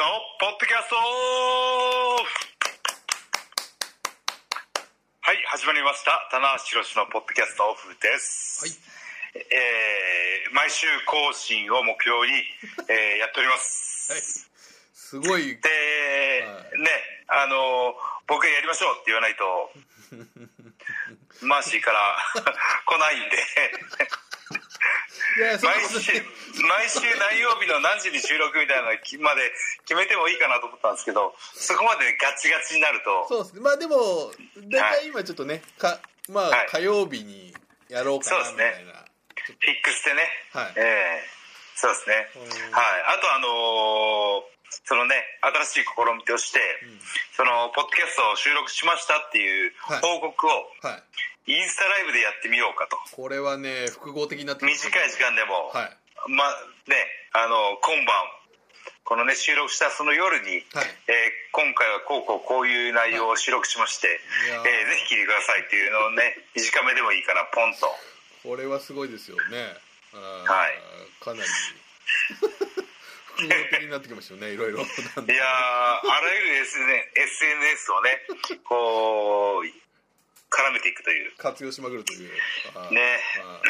宏のポッドキャストはい始まりました。棚橋宏のポッドキャストオフです。はい。えー毎週更新を目標に、えーやっております、はい。すごい。で、はい。ねあの僕がやりましょうって言わないと マーシーから 来ないんで毎週毎週何曜日の何時に収録みたいなのまで決めてもいいかなと思ったんですけどそこまでガチガチになると。そうですね。まあでも大体今ちょっとねかまあはい。火曜日にやろうかなそうですね。みたいなフィックスでね、はい。ええ。そうですね、うん。はい、あとあのーそのね新しい試みとして、そのポッドキャストを収録しましたっていうはい。報告をはいインスタライブでやってみようかと。これはね複合的になって短い時間でも、はい。まねあの今晩このね収録したその夜に、はい。えー今回はこうこうこういう内容を収録しまして、いやー。えーぜひ聞いてくださいっていうのをね短めでもいいからポンと。これはすごいですよね。はい。かなり。複合的になってきましたよね いろいろ。いやーあらゆる SN SNS をねこう絡めていくという。活用しまくるという。ね。あ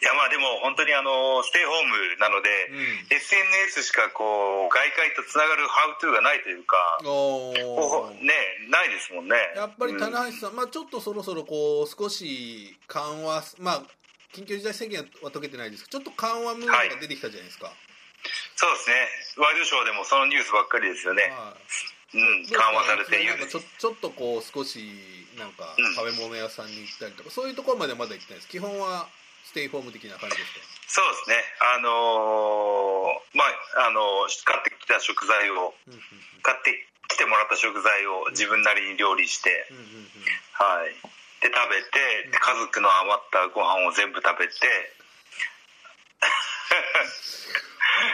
い。やまあでも本当にあのステイホームなので、うん。SNS しかこう外界とつながるハウトゥーがないというかねないですもんね。やっぱりうん。棚橋さん、まあ、ちょっとそろそろこう少し緩和す、まあ、緊急事態宣言は解けてないですけど、ちょっと緩和ムードが出てきたじゃないですか。そうですね。ワイドショーでもそのニュースばっかりですよね、はいうん、緩和されてんかちょちょっとこう少しなんかうん。食べ物屋さんに行ったりとか、そういうところまでまだ行ってないです。基本はステイホーム的な感じですか？そうですね。あのーまああのー買ってきた食材を買ってきてもらった食材を自分なりに料理して、はい。で食べてで家族の余ったご飯を全部食べて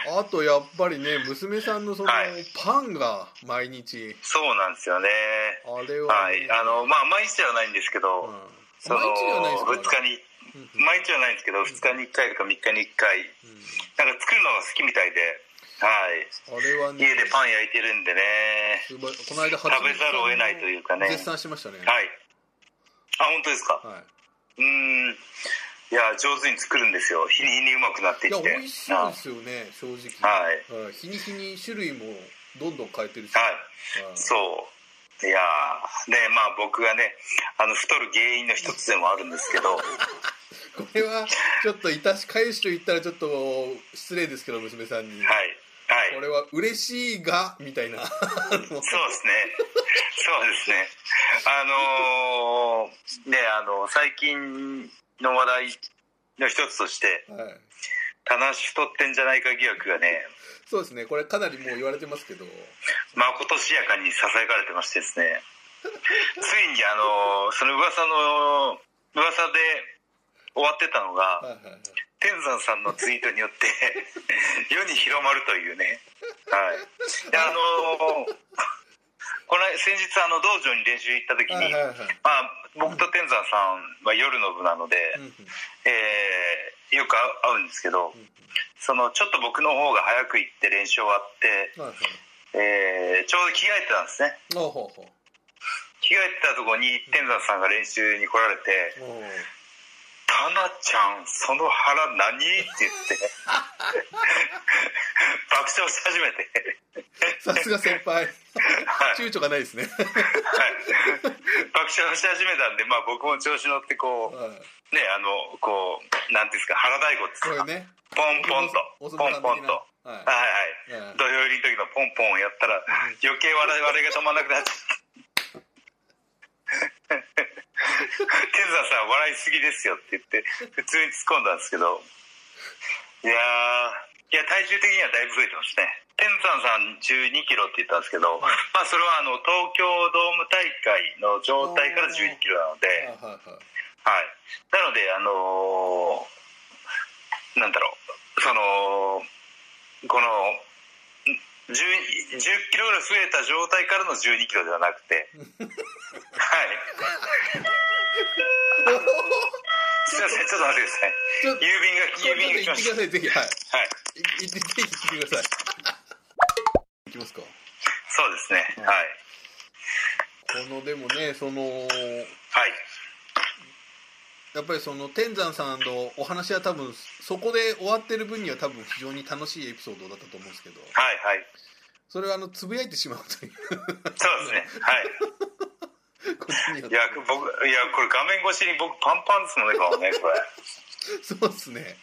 うんあとやっぱりね娘さんのそのはい。パンが毎日。そうなんですよね。あれは、はい。あのまあ毎日ではないんですけど、うん。その毎日ではないですか2日に毎日はないんですけど2日に1回とか3日に1回うん。なんか作るのが好きみたいではい。あれはね。家でパン焼いてるんでね。すごい。この間食べざるを得ないというかね。絶賛しましたね。はい。あ本当ですか？はうーんいや上手に作るんですよ。日に日にうまくなっていい、いってや美味しそうですよね正直。はい。い。日に日に種類もどんどん変えてるし。はい。はい。そう。いやー。ねまあ僕がねあの太る原因の一つでもあるんですけど。これはちょっといたし返しと言ったらちょっと失礼ですけど娘さんに、はい。はい。これは嬉しいがみたいな。そうですね。そうですね。あのーね、あの、最近の話題の一つとして、はい。棚ってんじゃないか疑惑がね、そうですね。これかなりもう言われてますけど。まことしやかに囁かれてましてですね、ついにあのーその噂の、噂で終わってたのが、はいはいはい。天山さんのツイートによって 世に広まるというね。はい。で、あのーこの先日あの道場に練習行った時に、はいはいはい。まあ僕と天山さんは夜の部なので、うんうん。えーよく会うんですけど、そのちょっと僕の方が早く行って練習終わって、はいはい。えーちょうど着替えてたんですね。ほうほうほ着替えてたとこに天山さんが練習に来られて、タナちゃん、その腹何？って言って、爆笑し始めて、さすが先輩。はい。躊躇がないですね。はい。爆笑し始めたんで、まあ僕も調子乗ってこう、はい。ね、あの、こう、なんていうんですか、腹太鼓ですか、これね。ポンポンと、おポンポンと。はい。はいはい。はい。土曜日の時のポンポンをやったら、余計笑い笑いが止まらなくなっちゃった。天山さん笑いすぎですよって言って、普通に突っ込んだんですけど、いやー、いや、体重的にはだいぶ増えてますね。天山さん12キロって言ったんですけど、はいまあそれはあの、東京ドーム大会の状態から12キロなので、はい。なので、あのーなんだろう、その、この、10, 10キロぐらい増えた状態からの12キロではなくて、はい。すいません、ちょっと待ってください。郵便が、郵便が来まし言ってくださいぜひ。はい。た。はい。い言ってぜてください。ますか。そうですね。うん。はい。このでもねそのはいやっぱりその天山さんのお話は多分そこで終わってる分には多分非常に楽しいエピソードだったと思うんですけど。はいはい。それはあのつぶやいてしまうという。そうですね。はい。いや僕いやこれ画面越しに僕パンパンですもんね顔ねこれ。そうですね。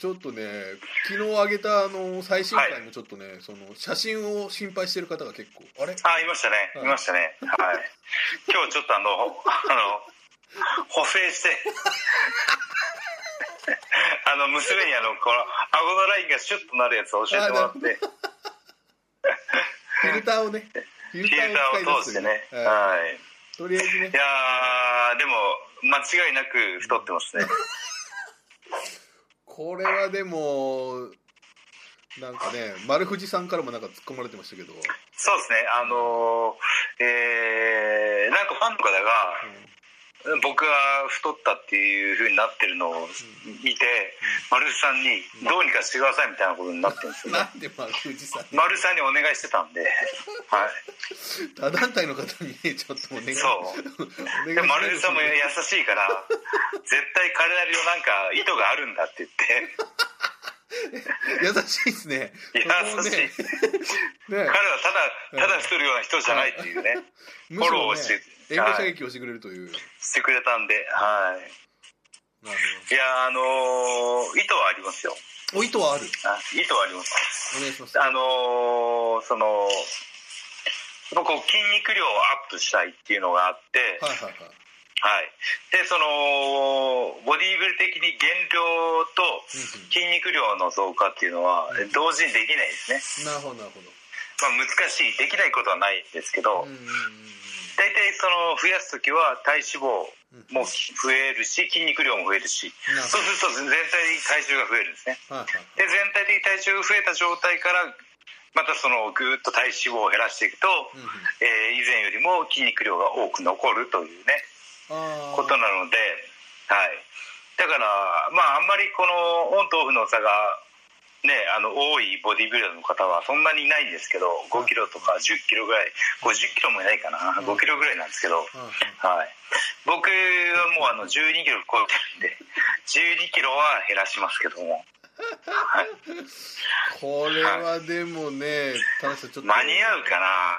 ちょっとね昨日上げたあの最新回もちょっとね、その写真を心配してる方が結構。あれ？あいましたね。いましたね。はい。今日ちょっとあのあの補正して。あの娘にあのこの顎のラインがシュッとなるやつを教えてもらって。フィルターをねフィルターを通してね。はい。はい。とりあえずね。いやーでも間違いなく太ってますね。これはでもなんかね丸藤さんからもなんか突っ込まれてましたけど、そうですね。あのーえーなんかファンの方が僕が太ったっていう風になってるのを見て、丸さんにどうにかしてくださいみたいなことになってるんですよね。なんで丸藤さんに？丸さんにお願いしてたんで、はい、他団体の方にねちょっとお願い。そう。で丸さんも優しいから絶対彼なりのなんか意図があるんだって言って。優しいですね。優しい、ねね。彼はただただ太るような人じゃないっていうねフォローをして援護射撃をしてくれるという、してくれたんではい。いやあのー意図はありますよ。お意図はある。あ意図はあります。お願いします。あのーその僕筋肉量をアップしたいっていうのがあって、はいはいはい。はい、でそのボディービル的に減量とうんうん。筋肉量の増加っていうのはうん同時にできないですね、なるほどなるほど。まあ、難しいできないことはないんですけど、うんうんうん大体その増やす時は体脂肪うんも増えるし筋肉量も増えるしそうすると全体的に体重が増えるんですね。で全体的に体重が増えた状態からまたそのぐーっと体脂肪を減らしていくと、えー以前よりも筋肉量が多く残るというねことなので、はい、だからまああんまりこのオンとオフの差がねあの多いボディビルダーの方はそんなにいないんですけど5キロとか10キロぐらい50キロもいないかな。うん。5キロぐらいなんですけど、はい。僕はもうあの12キロ超えてるんで12キロは減らしますけども、はい、これはでもね田中さんちょっと。間に合うかな。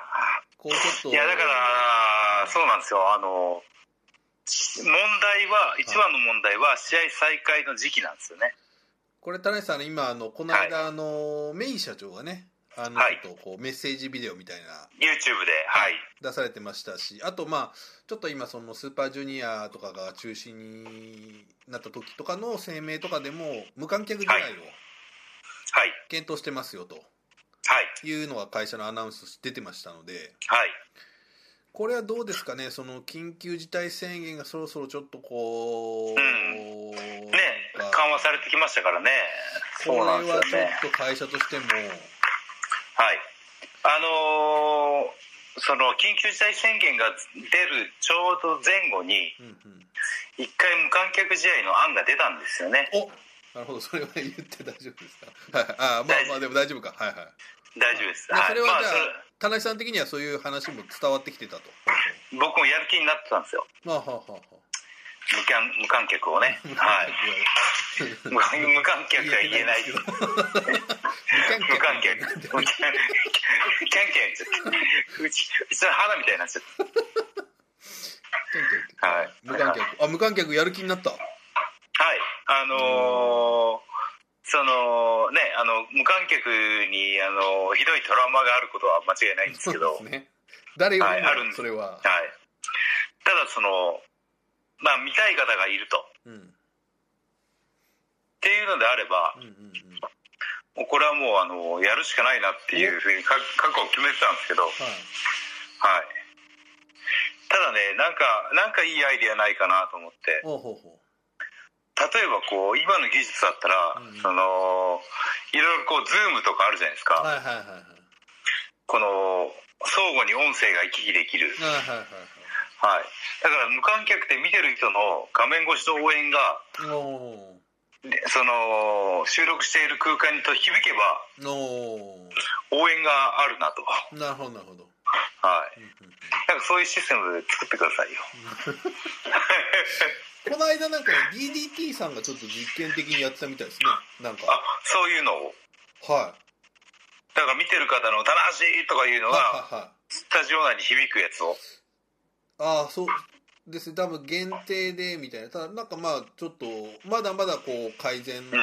こうちょっと。いやだからそうなんですよ。あの問題は一番の問題は試合再開の時期なんですよねこれ田中さん今あのこの間、あのメイ社長がねあのはい。ちょっとこうメッセージビデオみたいな YouTube ではい。出されてましたしあとまあちょっと今そのスーパージュニアとかが中止になった時とかの声明とかでも無観客試合を検討してますよとはい。いうのが会社のアナウンス出てましたのではいこれはどうですかね？その緊急事態宣言がそろそろちょっとこう、うん。ね緩和されてきましたからね。これはちょっと会社としても。はい。あのーその緊急事態宣言が出るちょうど前後にうんうん。一回無観客試合の案が出たんですよね。おなるほど。それは言って大丈夫ですか？はい。あまあまあでも大丈夫か。はいはい大丈夫です、まあそれはじゃあ、まあ田中さん的にはそういう話も伝わってきてたと。僕もやる気になってたんですよ。まあはあはあはあ。無観無観客をね。はい。無観客が言えない無無観客無観客。キャンうちうちの花みたいになっちゃった。はい。無観客。あ無観客やる気になった。はい。あのーそのねあの無観客にあのひどいトラウマがあることは間違いないんですけど。ね。誰よりはいあるんです。もそれは、はい、ただそのまあ見たい方がいると。うん。っていうのであればうんうんうん。もうこれはもうあのやるしかないなっていうふうにか覚悟を決めてたんですけど、はい、はい。ただねなんかなんかいいアイデアないかなと思って。ほうほうほ例えばこう今の技術だったら、うんそのいろいろこうズームとかあるじゃないですか、うはいはいはいはい。この相互に音声が行き来できる、はいはいはいはい、だから無観客で見てる人の画面越しの応援がその収録している空間にと響けば応援があるなと。なるほどなるほどはい。うんうんうん。なんかそういうシステムで作ってくださいよ。この間なんか DDT さんがちょっと実験的にやってたみたいですね。なんか。あそういうのを。はい。だから見てる方の「楽しい!」とかいうのはいがはいはい。スタジオ内に響くやつを。ああそうですね。多分限定でみたいな。ただなんかまあちょっとまだまだこう改善の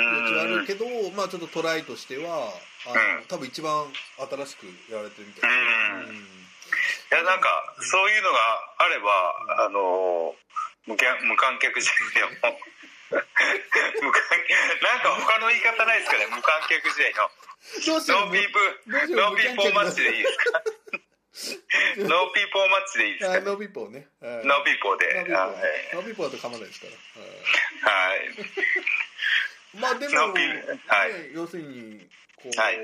余う地はあんるけど、まあちょっとトライとしてはあの、うん。多分一番新しくやられてるみたいですね、いやなんかそういうのがあればあの無観無観客試合の。無観なんか他の言い方ないですかね？無観客試合の。どう no peop どうしよう no people match でいいですか？ no people match でいいですか？あ no people ね。 no no people で。 no people で構わないですから、はいはいまあでも、はい。ね要するにこう、はい。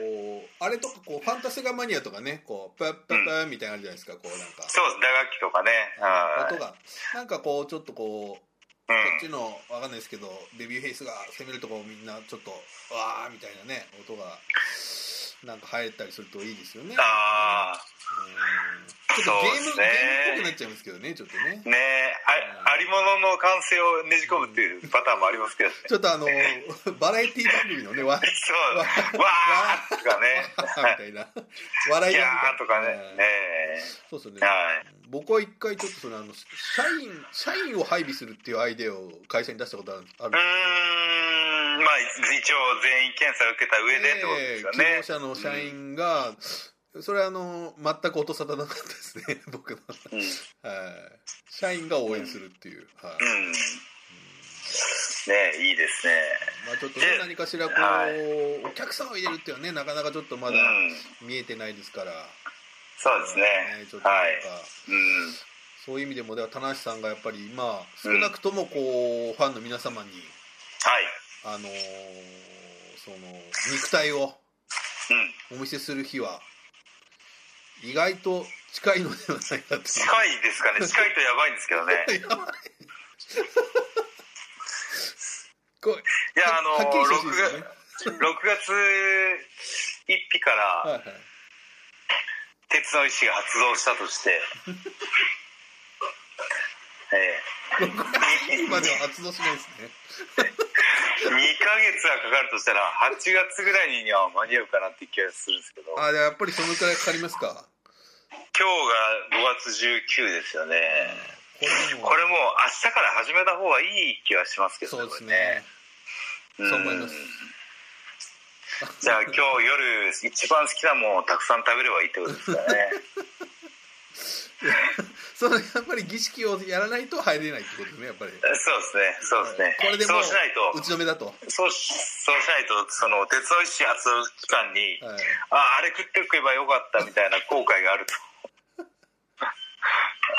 あれとかこうファンタスティカマニアとかねこうパッパッパッみたいなのあるじゃないですかこうなんか。そう打楽器とかね。はい。音がなんかこうちょっとこうこうんっちのわかんないですけどベビーフェイスが攻めるところをみんなちょっとわーみたいなね音がなんか入ったりするといいですよね。あちょっとゲーム、ね。ゲームっぽくなっちゃいますけどねちょっとね。ねえあありものの感性をねじ込むっていうパターンもありますけどね。ちょっとあのバラエティ番組のね わそう。わわーとかね。みたいな。笑いいやーとかね。うん。え。そうですね。えはい。僕は一回ちょっとそのあの社員社員を配備するっていうアイデアを会社に出したことあるうーんまあ一応全員検査を受けた上でってことですよね。希望者の社員が、それはあの全く音沙汰なかったですね 僕の、うん、うんはい、社員が応援するっていう、はい。うん。ねいいですね。まあ、ちょっとねで何かしらこう、はい。お客さんを入れるっていうのはねなかなかちょっとまうだん。見えてないですから、そうですね。ちょっとなんか、はい。うんそういう意味でもでは田無さんがやっぱりまあ少なくともこう、ファンの皆様にはい。あのーその肉体をうん。お見せする日は意外と近いのではないかと近いですかね。近いとやばいんですけどね。やばい。いやあのはっきりしてほしいですよね。6月1日からはいはい。鉄の意志が発動したとしてえ6月までは発動しないですね。え2ヶ月はかかるとしたら8月ぐらいには間に合うかなって気がするんですけど。今あやっぱりそのくらいかかりますか？日が5月19ですよね。これでもう明日から始めた方がいい気はしますけどそうですこね。れそう思います。じゃあ今日夜一番好きなものをたくさん食べればいいってことですかね そのやっぱり儀式をやらないと入れないってことですねやっぱり。そうですね。そうですね。これでもうそうしないと。打ち止めだと、そうしそうしないとその鉄の意志発動期間に、はい、ああれ食っておけばよかったみたいな後悔があると。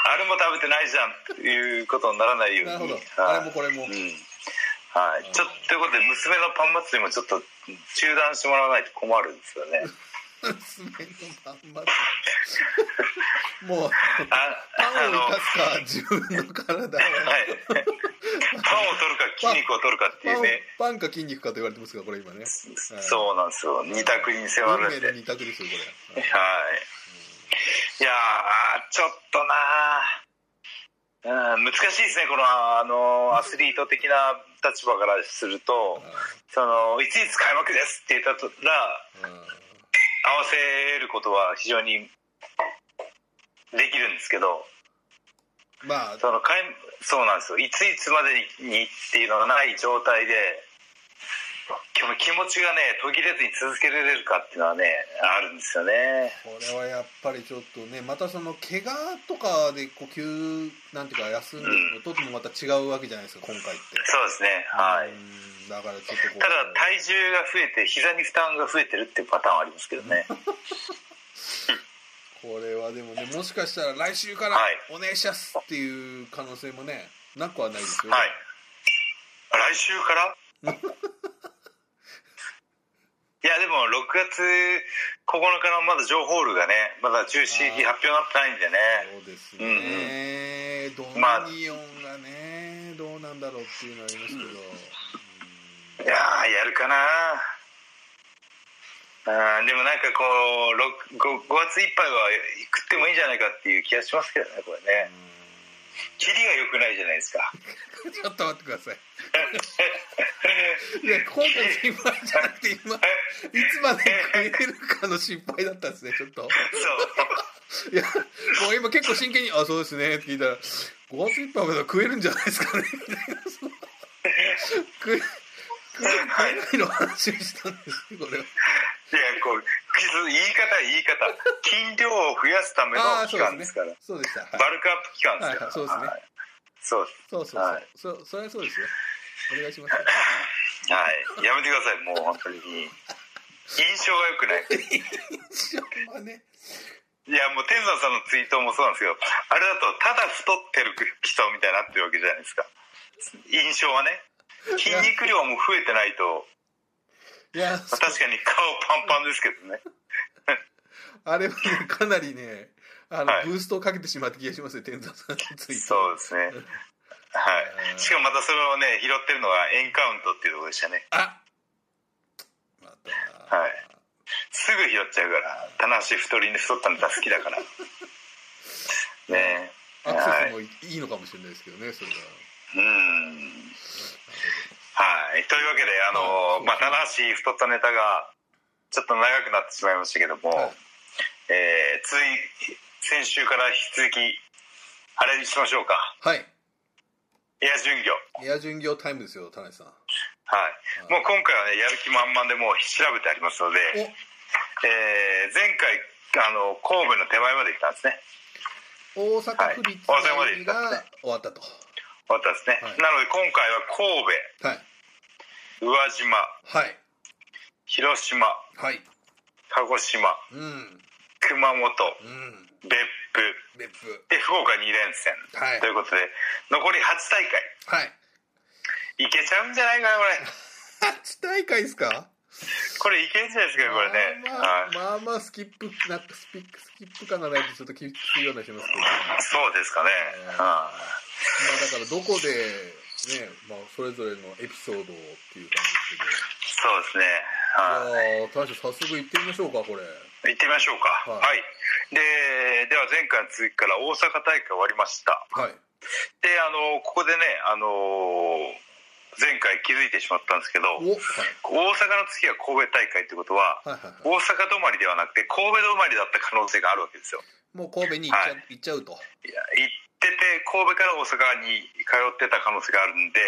あれも食べてないじゃんっていうことにならないように。なるほど。はい。あれもこれも、うん。はい、ちょっとということで娘のパン祭りもちょっと中断してもらわないと困るんですよね娘のまんまもうあパンを生かすか自分の体をはいパンを取るか筋肉を取るかっていうね。パンか筋肉かと言われてますがこれ今ね。そうなんですよ。二択に迫られて二択ですよこれ。はい。い。やー、ちょっとなー、うん、難しいですね、この、あの、アスリート的な立場からすると、その、いついつ開幕ですって言ったら、うん合わせることは非常にできるんですけど、まあその、開そうなんですよ。いついつまでにっていうのがない状態で、気持ちがね、途切れずに続けられるかっていうのはね、あるんですよね。これはやっぱりちょっとねまたその怪我とかで呼吸なんていうか休んでるのともまた違うわけじゃないですか今回って。そうですね、はい。うんだからちょっとこう。ただ体重が増えて膝に負担が増えてるっていうパターンはありますけどね。これはでもねもしかしたら来週からはい。お願いしますっていう可能性もねなくはないですよ、はい。来週から？いやでも6月9日のまだ情報ルがねまだ中止発表になってないんでね。そうですね、ドまあミニオンがねどうなんだろうっていうのはありますけど、いやーやるかな。うんでもなんかこう 5, 5月いっぱいは食ってもいいんじゃないかっていう気がしますけどねこれね。キリが良くないじゃないですか ちょっと待ってください。いや今回の心配じゃなくて今いつまで食えるかの心配だったんですねちょっと。そう。いやもう今結構真剣に「あそうですね」って聞いたら「5月いっぱいまでは食えるんじゃないですかね」みたいな。食え食え食えないの話をしたんですこれは。いやこう言い方言い方。筋量を増やすための期間ですから。そうでした、はい。バルクアップ期間ですから、はいはいそうですね。はいそうそうそうそう、はい。そそれはそうですよ。お願いしますよ。はい。やめてください。もう本当に。印象が良くない。印象はね。いやもう天山さんのツイートもそうなんですけどあれだとただ太ってる人みたいになってるわけじゃないですか。印象はね。筋肉量も増えてないと。いやまあ確かに顔パンパンですけどね。あれはねかなりねあの、はい。ブーストをかけてしまった気がしますよ天山さんのツイート。そうですね。はい。しかもまたそれをね拾ってるのがエンカウントっていうところでしたね。あまた。はい。すぐ拾っちゃうから棚橋太りに太ったネタ好きだから。ねアクセスもいいのかもしれないですけどねそれがうん。はい。というわけであの、はいまあ、棚橋太ったネタがちょっと長くなってしまいましたけども、はい。えーつい先週から引き続きあれにしましょうか。はい。エア巡業。エア巡業タイムですよ田中さん。はい。もう今回はねやる気満々でもう調べてありますので、えー前回あの神戸の手前まで来たんですね。お大阪府立はい大阪まで行ったですね。終わったと。終わったんですね、はい。なので今回は神はい。戸宇和島。はい。広島。はい。鹿児島。うん熊本うん。別府。別府。で福岡2連戦、はい。ということで残り8大会。はい。いけちゃうんじゃないかなこれ。8大会ですか？これいけるんじゃないですかこれね、まあはい。まあスキップなんかスピックスキップ感がないとちょっときついような気がしますけど、ね、そうですかね、うんはまあだからどこでねまあそれぞれのエピソードっていう感じですいそうですね。けど、はい。大将早速行ってみましょうかこれ。行ってみましょうか。ははいい、ででは前回の続きから大阪大会終わりました。はい。であのここでねあの前回気づいてしまったんですけどおはい。大阪の次は神戸大会ってことははいはいはい。大阪止まりではなくて神戸止まりだった可能性があるわけですよ。もう神戸に行っちゃ,、はい。行っちゃうと。いや行ってて神戸から大阪に通ってた可能性があるんで、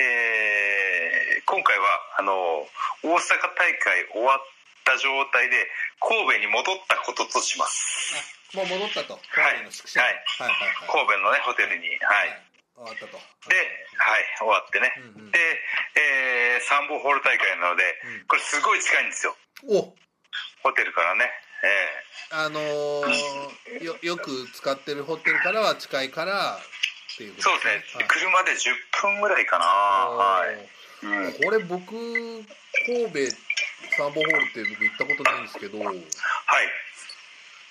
えー今回はあの大阪大会終わった状態で神戸に戻ったこととします。あもう戻ったと。はい。神戸の宿舎。はい。はいはいはい。神戸のねホテルに。はい、終わったと。で、はい、終わってね、うんうん。で、えー、サンボホール大会なので、うん。これすごい近いんですよ。お。ホテルからね、えあのー、よよく使ってるホテルからは近いからっていうーことそうですね、はい。車で10分ぐらいかな。はい、うん、これ僕神戸サンボホールって僕行ったことないんですけどはい。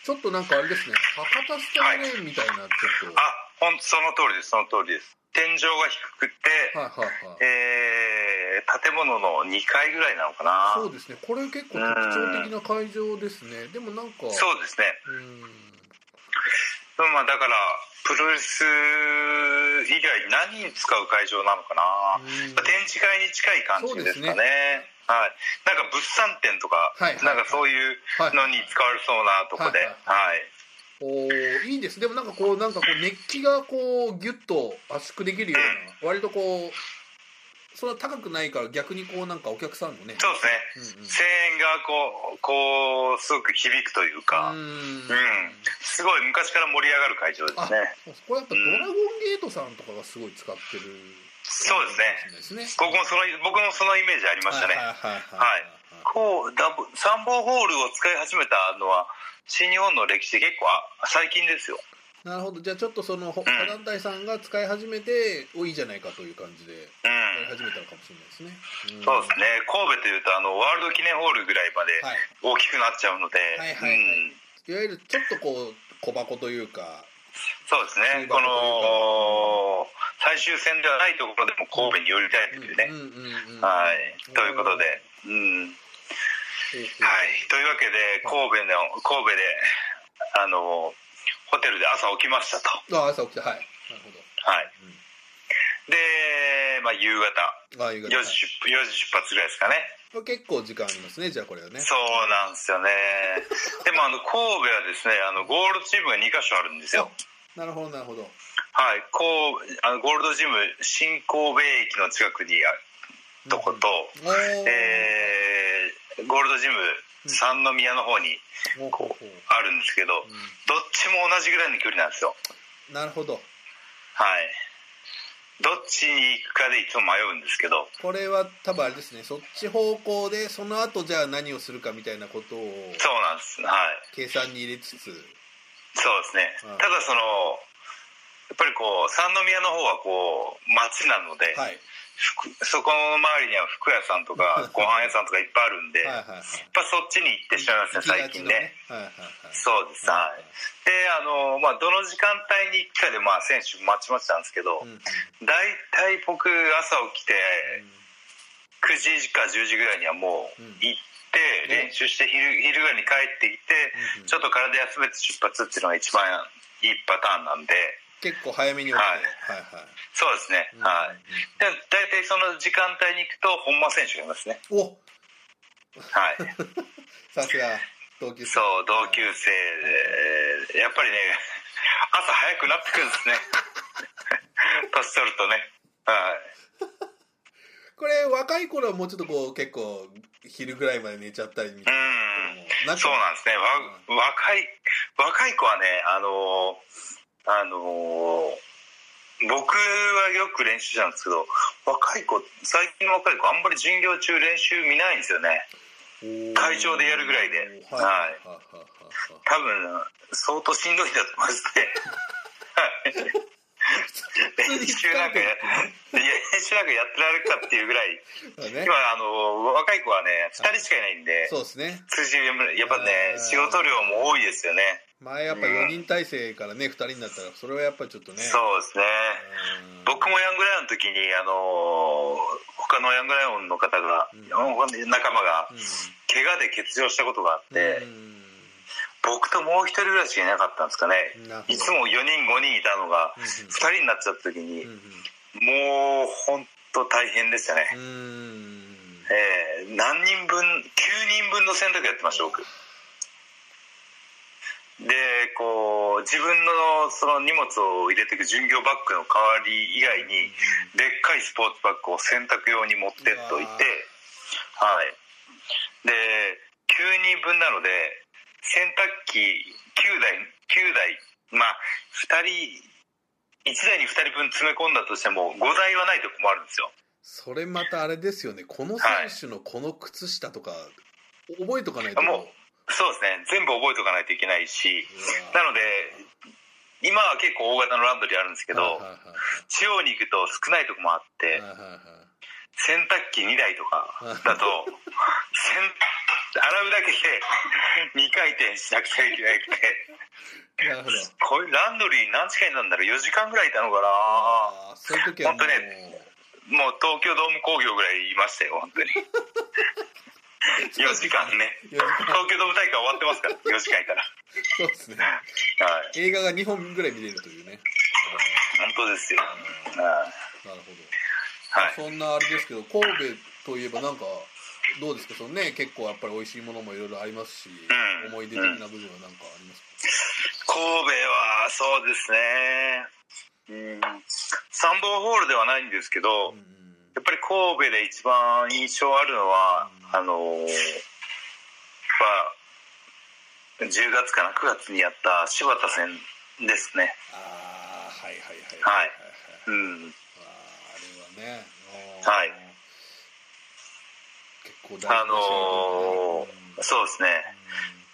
ちょっとなんかあれですね。博多スタイルみたいなちょっと、あほんその通りです。その通りです天井が低くて、はいはいはい。えー建物の2階ぐらいなのかな。そうですね。これ結構特徴的な会場ですね。でもなんかそうですね。うん。まあだからプロレス以外何に使う会場なのかな、展示会に近い感じですかね。はい、なんか物産展とか、はいはいなんかそういうのに使われそうなとこで、はいはいおーいいです。でもなんかこうなんかこう熱気がこうギュッと圧縮できるような割とこうそんな高くないから逆にこうなんかお客さんもね。そうですね、うんうん。声援がこうこうすごく響くというか、ううん。んすごい昔から盛り上がる会場ですあねこれやっぱドラゴンゲートさんとかがすごい使ってるそうですね。ですね。僕もその僕もそのイメージありましたね、はいこうダブ参謀ホールを使い始めたのは新日本の歴史で結構あ最近ですよ。なるほど。じゃあちょっとその他団体さんが使い始めておいいじゃないかという感じで始めたのかもしれないですね、ん。そうですね。神戸というとあのワールド記念ホールぐらいまではい。大きくなっちゃうので、はいはいはい。うん。いわゆるちょっとこう小箱というかそうですね。この最終戦ではないところでも神戸に寄りたいというね、はい。ということでうんはい、というわけで神戸の神戸であのホテルで朝起きましたと。あ朝起きてはい。なるほはい、で、まあ、夕方。どあ夕方。4時出4時出発ぐらいですかね。結構時間ありますねじゃあこれはね。そうなんですよね。でもあの神戸はですねあのゴールドジムが2箇所あるんですよ。なるほどなるほど。はい。こうあのゴールドジム新神戸駅の近くにあるとこと、おー。えーゴールドジム三宮の方にあるんですけど、どっちも同じぐらいの距離なんですよ。なるほど。はい。どっちに行くかでいつも迷うんですけど。これは多分あれですね。そっち方向でその後じゃあ何をするかみたいなことをそうなんです。はい。計算に入れつつ。そうですね、うん。ただそのやっぱりこう三宮の方はこう町なので、はいそこの周りには服屋さんとかご飯屋さんとかいっぱいあるんで、はいやっぱそっちに行ってしまいますね。最近ねはいはいはいそうです。はい。であのまあどの時間帯に行くかでまあ選手まちまちなんですけど、うんうん。大体僕朝起きて9時か10時ぐらいにはもううん。行って練習して昼昼ぐらいに帰ってきてうんうん。ちょっと体休めて出発っていうのが一番いいパターンなんで結構早めに起きてははい。いはい。そうですね。うんはい。で大体その時間帯に行くと本間選手がいますね。お。はい。さすが同級生。そう同級生で。やっぱりね朝早くなってくるんですね。年取るとね。はい。これ若い頃はもうちょっとこう結構昼ぐらいまで寝ちゃったりみたいな。うん。そうなんですね、わ若い若い子はねあのあの僕はよく練習したんですけど若い子最近の若い子あんまり授業中練習見ないんですよね。会場でやるぐらいで。はい。はい。多分相当しんどいんだと思いますねはい。練習なんかや練習なんかやってられるかっていうぐらい。はいね。今あの若い子はね2人しかいないんでそうですね。通じるやっぱね仕事量も多いですよね前やっぱ4人体制からね2人になったらそれはやっぱりちょっとね。そうですね。うん。僕もヤングライオンの時にあの他のヤングライオンの方が、うん。仲間がうん。怪我で欠場したことがあって、うん。僕ともう一人ぐらいしかいなかったんですかね。いつも4人5人いたのがうん2人になっちゃった時に、うんもう本当大変でしたね、うん。うんえー何人分9人分の洗濯やってました僕でこう自分のその荷物を入れていく巡業バッグの代わり以外にでっかいスポーツバッグを洗濯用に持ってっといてはい。で9人分なので洗濯機9台9台まあ2人1台に2人分詰め込んだとしても5台はないと困るんですよ。それまたあれですよね。この選手のこの靴下とか覚えとかないともうそうですね。全部覚えとかないといけないし。なので今は結構大型のランドリーあるんですけど地方に行くと少ないとこもあって洗濯機2台とかだと洗洗うだけで2回転しなくちゃいけなくて。なるほど。こういうランドリー何時間いたんだろう？4時間ぐらいいたのかあーそういう時はもう。本当ねなもう東京ドーム工業ぐらいいましたよ本当に 4時間ね。4時間。東京ドーム大会終わってますから 4時間いたら。そうですね。はい。映画が2本ぐらい見れるというね。本当ですよ。なるほど。はい。そんなあれですけど神戸といえばなんかどうですか？そのね結構やっぱり美味しいものもいろいろありますし、ん。思い出的な部分はなんかありますか、神戸はそうですね。うん。参道ホールではないんですけど、うんうん。やっぱり神戸で一番印象あるのは、うんあのーまあ10月かな9月にやった柴田戦ですね。ああはいはいはいはいはいうん。あれはねはい。結構大あのーそうですね。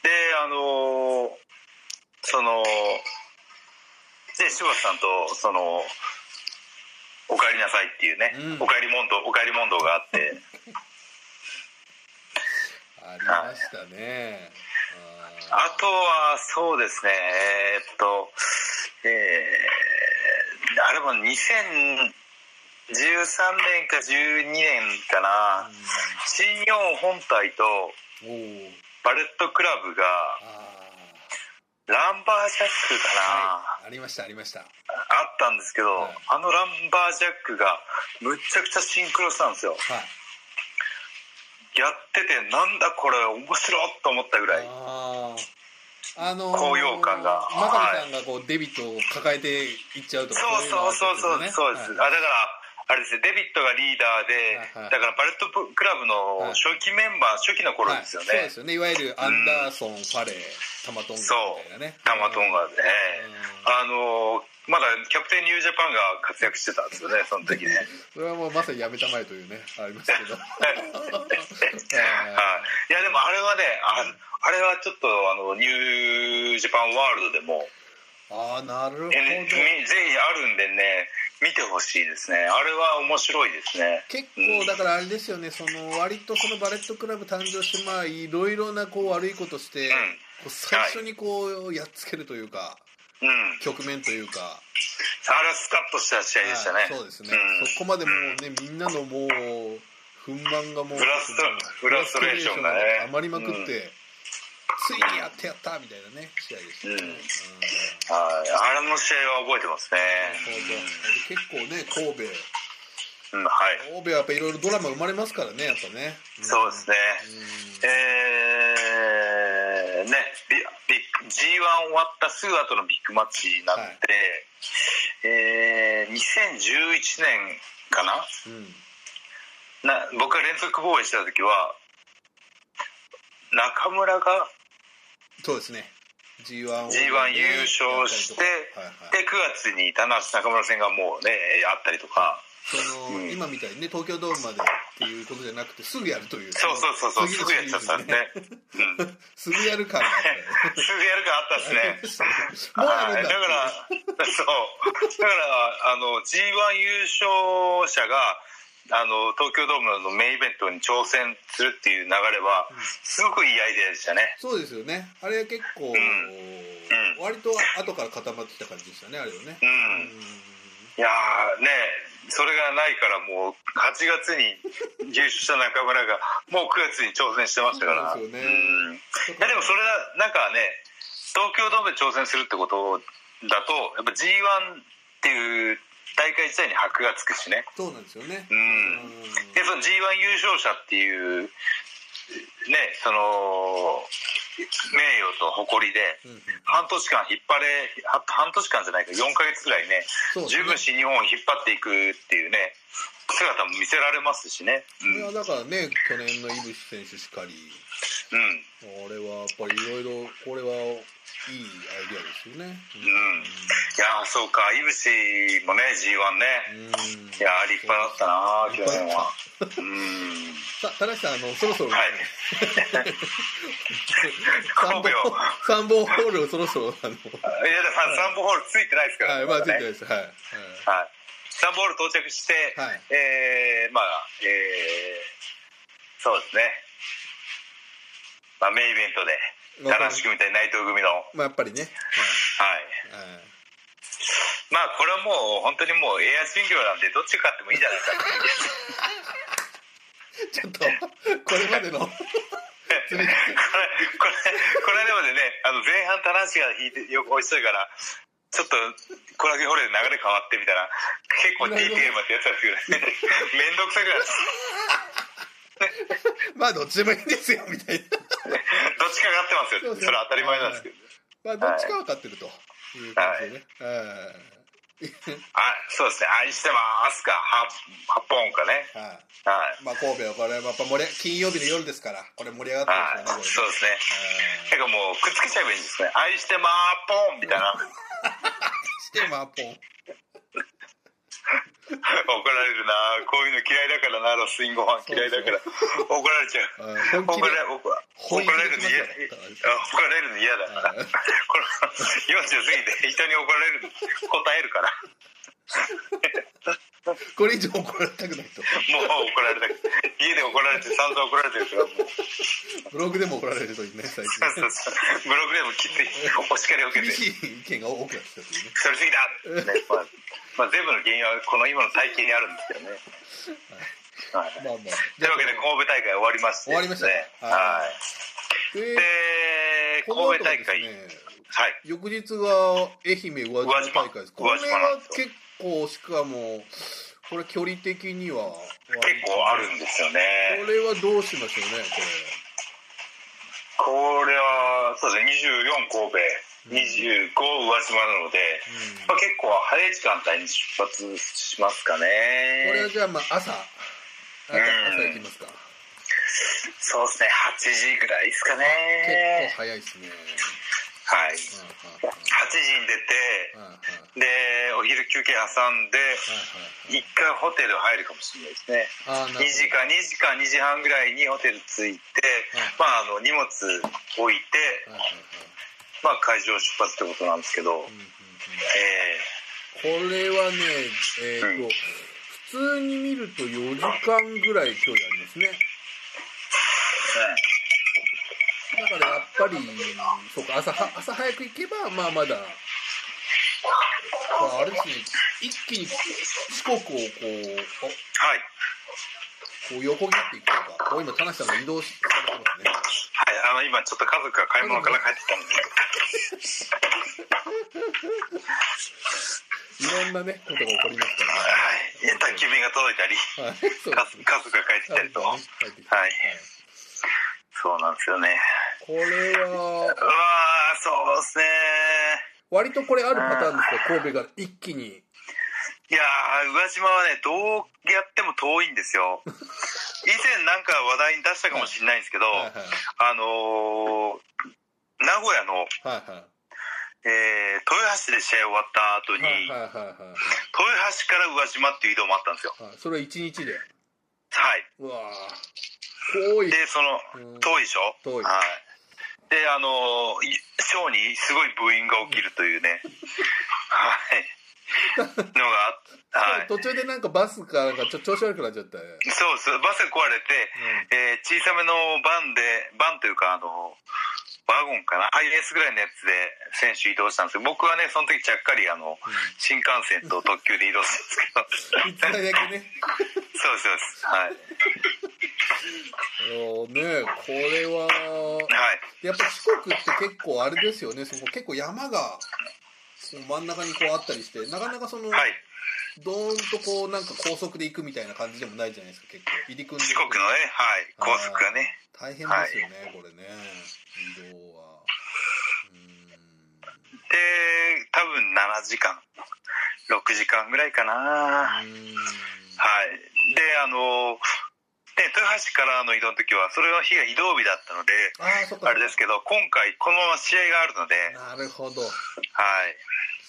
であのーそので柴田さんとそのお帰りなさいっていうね、うん。お帰り問答お帰り問答があって ありましたね。あとはそうですね。えーっとえー、あれも2013年か12年かな。新日本本体とバレットクラブがあランバージャックかな、あはい。ありましたありました。あったんですけど、はい。あのランバージャックがむっちゃくちゃシンクロしたんですよ。はいやっててなんだこれ面白いと思ったぐらい。あああのー高揚感が。真壁さんがこうデビットを抱えていっちゃうとかそうそうそうそうそうです、あだからあれですねデビッドがリーダーで、はいはい。だからバレットクラブのはい。初期メンバー初期の頃はいですよね、そうですよね。いわゆるアンダーソン、ファレータマトンガみたいなね。タマトンガで、あのまだキャプテンニュージャパンが活躍してたんですよねその時ね。それはもうまさにやめたまえというねありますけど。はい。いやでもあれはねああれはちょっとあのニュージャパンワールドでもああなるほど。えねみぜひあるんでね見てほしいですね。あれは面白いですね。結構だからあれですよね。その割とそのバレットクラブ誕生してまあいろいろなこう悪いことして、うん。こう最初にこうやっつけるというかうん。局面というか、あれはスカッとした試合でしたね、はいそうですね、うん。そこまでもうねみんなのもう不満がもうフラストフラストレーションがねたまりまくって、うんついにやってやったみたいなね試合でした。ね、うん。うん。はい。あれの試合は覚えてますね。結構ね神戸。うん、うんはい。神戸はやっぱいろいろドラマ生まれますからねやっぱね、ん。そうですね。うん。えー、ねビビッグ G1 終わったすぐ後のビッグマッチなんで、はいえー、2011年かな？うん。な僕が連続防衛した時は中村がそうですね。G1 を G1 優勝して、はいはい。で9月に棚橋中村戦がもうねあったりとか、その、うん。今みたいにね東京ドームまでっていうことじゃなくてすぐやるというそうそうそうそう次のすぐやっちゃったんで。ね、うん、すぐやる感があったすぐやるかあったですね。もうやるんだはい。だからそう。だからあの G1 優勝者があの東京ドームのメインイベントに挑戦するっていう流れはすごくいいアイデアでしたね。そうですよね。あれは結構、ん。割と後から固まってきた感じでしたねあれはね。うん。うん。いやーねそれがないからもう8月に優勝した中村が もう9月に挑戦してましたから。ですよね。うん。いやでもそれはなんかね東京ドームで挑戦するってことだとやっぱ G1 っていう大会自体に箔がつくしね。そうなんですよね。うん。でその G1 優勝者っていうねその名誉と誇りで半年間引っ張れは半年間じゃないか4ヶ月ぐらいね十分新日本を引っ張っていくっていうね姿も見せられますしね。うん、いやだからね去年の井渕選手しかり。うん。あれはやっぱりいろいろこれはいいアイデアですよね。うん。いやーそうか。井渕もね G1 ねうんうん。いやー立派だったな去年は。うんさあ田中さんあのそろそろはい。ね神戸を三本ホールをそろそろあの。いやだから3本ホールついてないですからはいまあついてないねです。はい。はい。はい、3ボール到着して、はい。えーまあえーそうですね、まあ、メインイベントで楽しくみたい内藤組の。はいまあやっぱりね。はい。はいまあこれはもう本当にもうエア巡業なんでどっち勝ってもいいじゃないですか。ちょっとこれまでの。これこれこれでもねあの前半田中が引いてよく美味しそうからちょっとコラゲホールで流れ変わってみたいな結構 DTM ってやつなんですけどね。面倒くさくなるまあどっちでもいいんですよみたいなどっちか勝ってますよそれは当たり前なんですけどまあどっちかは勝ってるという感じでね。はい。あそうですね。愛してますか。は8本かね。はい。はい。まあ神戸はこれやっぱ盛り金曜日の夜ですからこれ盛り上がってはい。ますよね。そうですね。これねなんかもうくっつけちゃえばいいんですね。愛してまーポンみたいな。はいしてまあポン怒られるな。こういうの嫌いだからなロスインゴファン嫌いだから。怒られちゃう。怒られ怒られるの嫌来ますよあ怒られるの嫌だから。はいこれ40過ぎて人に怒られる答えるから これ以上怒られたくないと。もう怒られたく家で怒られて散々怒られてるからもうブログでも怒られるといいね最そうそうそう。ブログでもきついお叱りを受けて。近厳しい意見が多くなってきたというね。太りすぎだ、ねまあまあ、全部の原因はこの今の体型にあるんですけどね。はい。まあまあ。というわけで神戸大会終わりまして。終わりました。ね。ねはい。はい。で神戸大会、ねはい。翌日が愛媛宇和島大会です。これは結構しかもこれ距離的には結構あるんですよこねれはどうしましょうねこれ。はそうですね24神戸。25宇和島なので、これ、まあ、結構早い時間帯に出発しますかうん、これはねじゃあまあ朝。朝うん朝行きますか。そうですね8時ぐらいですか結ね構早いですねはい。うん8時に出てうんうん。うんでお昼休憩挟んではい一回ホテル入るかもしれないですね。はいはいあーなる2時間2時間2時半ぐらいにホテル着いて、まあ、あの荷物置いて、まあ、会場出発ってことなんですけど、うんうんうん。えこれはねえっ、と、うん。普通に見ると4時間ぐらい距離ありますね。だからやっぱりそうか朝は朝早く行けばまあまだ。ああれですね一気に四国をこうおはい。こう横切っていくとか。お今田無さんが移動しされてますね。はい、あの今ちょっと家族が買い物から帰ってきたので、いろんなねことが起こりますから。はい、宅急便が届いたり、はい。家族が帰ってきたりと、はい。はい。そうなんですよね。これは。うわー、そうですね。割とこれあるパターンですか？神戸が一気に。いやー、宇和島はね、どうやっても遠いんですよ。以前なんか話題に出したかもしれないんですけど、はいはい。あのー名古屋の、はいはい。えー豊橋で試合終わった後に、はいはいはいはい豊橋から宇和島っていう移動もあったんですよ。はい。それは一日で？はい。うわー。遠い。で、その、うん。遠いでしょ？遠い。はい。で、あのショーにすごいブーイングが起きるというね、はい。のがあ、はい。途中でなんかバスかなんかちょ調子悪くなっちゃったねそうです。バスが壊れて、えー小さめのバンで、バンというか、あの、ワゴンかな、IS ぐらいのやつで選手移動したんですけど、僕はね、その時ちゃっかり、あの、新幹線と特急で移動したんですけど、ね そうです、そうです。はい。おねこれははい。やっぱ四国って結構あれですよねそこ結構山が真ん中にこうあったりしてなかなかその、はい。ドーンとこうなんか高速で行くみたいな感じでもないじゃないですか結構。入り組んで四国のね、はい、高速がね。大変ですよね、これね。移動は。うん。で、多分7時間、6時間ぐらいかな。はい。うんで、あの、で、豊橋からの移動の時は、それの日が移動日だったので、あれですけど、今回このまま試合があるので、なるほど。はい。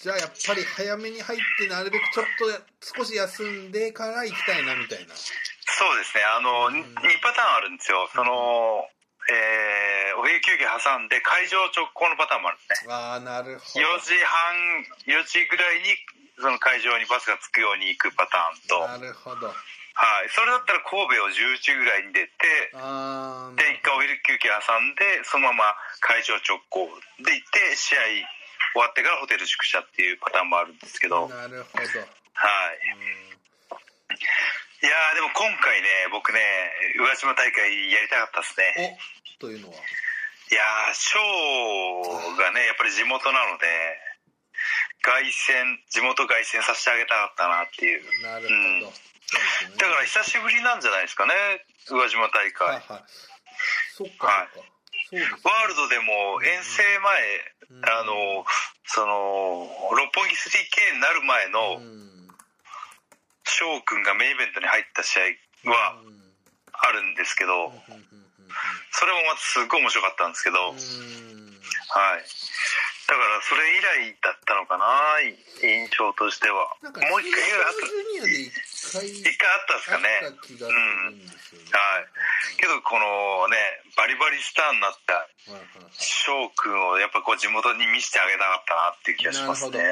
じゃあやっぱり早めに入ってなるべくちょっとや少し休んでから行きたいなみたいな。そうですね、あの、うん。2パターンあるんですよ。その、えー、お昼休憩挟んで会場直行のパターンもあるんですね。ああなるほど。4時半、4時ぐらいに、その会場にバスが着くように行くパターンと、なるほど。はい。それだったら神戸を10時ぐらいに出て、で、一回お昼休憩挟んで、そのまま会場直行で行って、試合終わってからホテル宿舎っていうパターンもあるんですけど、はい。なるほど、い。やーでも今回ね、僕ね、宇和島大会やりたかったですね。おというのは？いやー、ショーがね、やっぱり地元なので、凱旋、地元凱旋させてあげたかったなっていう。なるほど、うん。ね。だから久しぶりなんじゃないですかね、宇和島大会。はいはい。そっかはい。そうですね。ワールドでも遠征前、うんあの、その、六本木 3K になる前の翔くんがメインイベントに入った試合はあるんですけど、それもまたすっごい面白かったん。ですけど、はい。だからそれ以来だったのかな、印象としては。もう一回あった一回あったんですかね。あった気がするんはいけどこのね、バリバリスターになったはいはいはい翔くんをやっぱこう地元に見せてあげたかったなっていう気がしますね。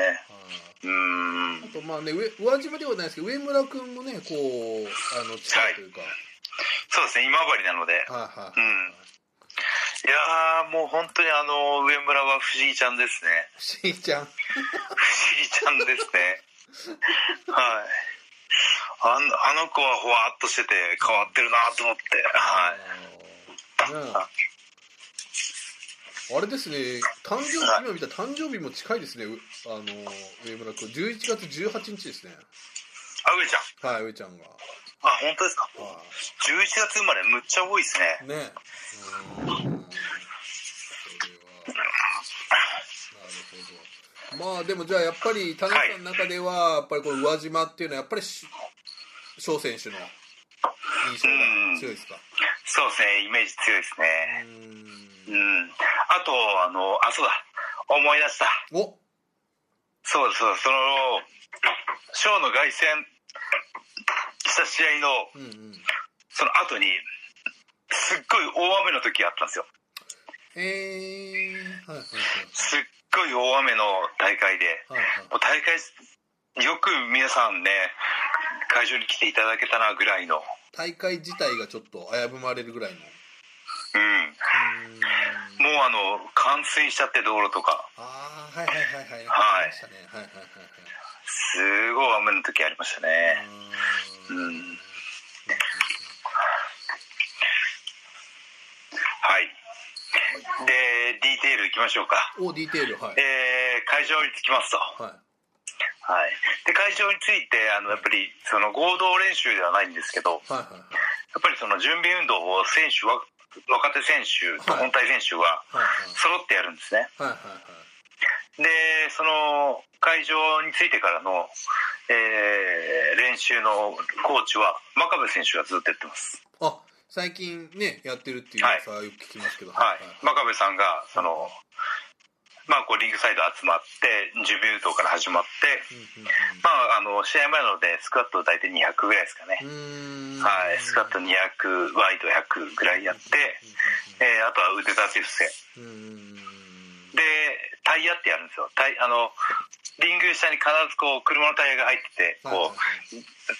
うーん。あとまあね上宇和島ではないですけど上村君もねこうあの近いというか、そうですね、今治なので。はいはいうんいやー、もう本当にあの、上村は不思議ちゃんですね。しーちゃん。不思議ちゃんですね。はい。あのあの子はほわっとしてて変わってるなと思って。はい。あれですね。誕生日今見た誕生日も近いですね。うあの上村君。11月18日ですね。あ上ちゃん。はい上ちゃんが。あ本当ですか？は11月生まれむっちゃ多いですね。いねえうんそれはなるほどまあでもじゃあやっぱり田中さんの中ではやっぱりこの宇和島っていうのはやっぱりし翔選手の印象が強いですか？そうですね。イメージ強いですうねん。うん。あとあのあそうだ。思い出した。お。そうそうそのショーの凱旋した試合のうんうん。その後にすっごい大雨の時あったんですよ。えー、はいはい。すっごい大雨の大会ではいはい。大会よく皆さんね会場に来ていただけたなぐらいの。大会自体がちょっと危ぶまれるぐらいの。うん。うん。もうあの冠水しちゃって道路とか。ああはいはいはいはい。はいありましたね。はいはいはいすごい雨の時ありましたね。はいうんはいでディテールいきましょうか。おディテールはい。えー会場に着きますと。はい。はい。で会場についてあのやっぱりその合同練習ではないんですけどはいはいはい。やっぱりその準備運動を選手は若手選手とはい。本体選手ははい。揃ってやるんですね。はいはいはい。でその会場についてからの、えー練習のコーチは真壁選手がずっとやってます。あ最近ねやってるっていう噂はよく聞きますけど。はい。真壁さんがそのまあこうリングサイド集まって準備運動から始まってうんまああの試合前なのでスクワット大体200ぐらいですかね。はい。スクワット200ワイド100ぐらいやって、えーあとは腕立て伏せでタイヤってやるんですよ。タイあのリング下に必ずこう車のタイヤが入っててこう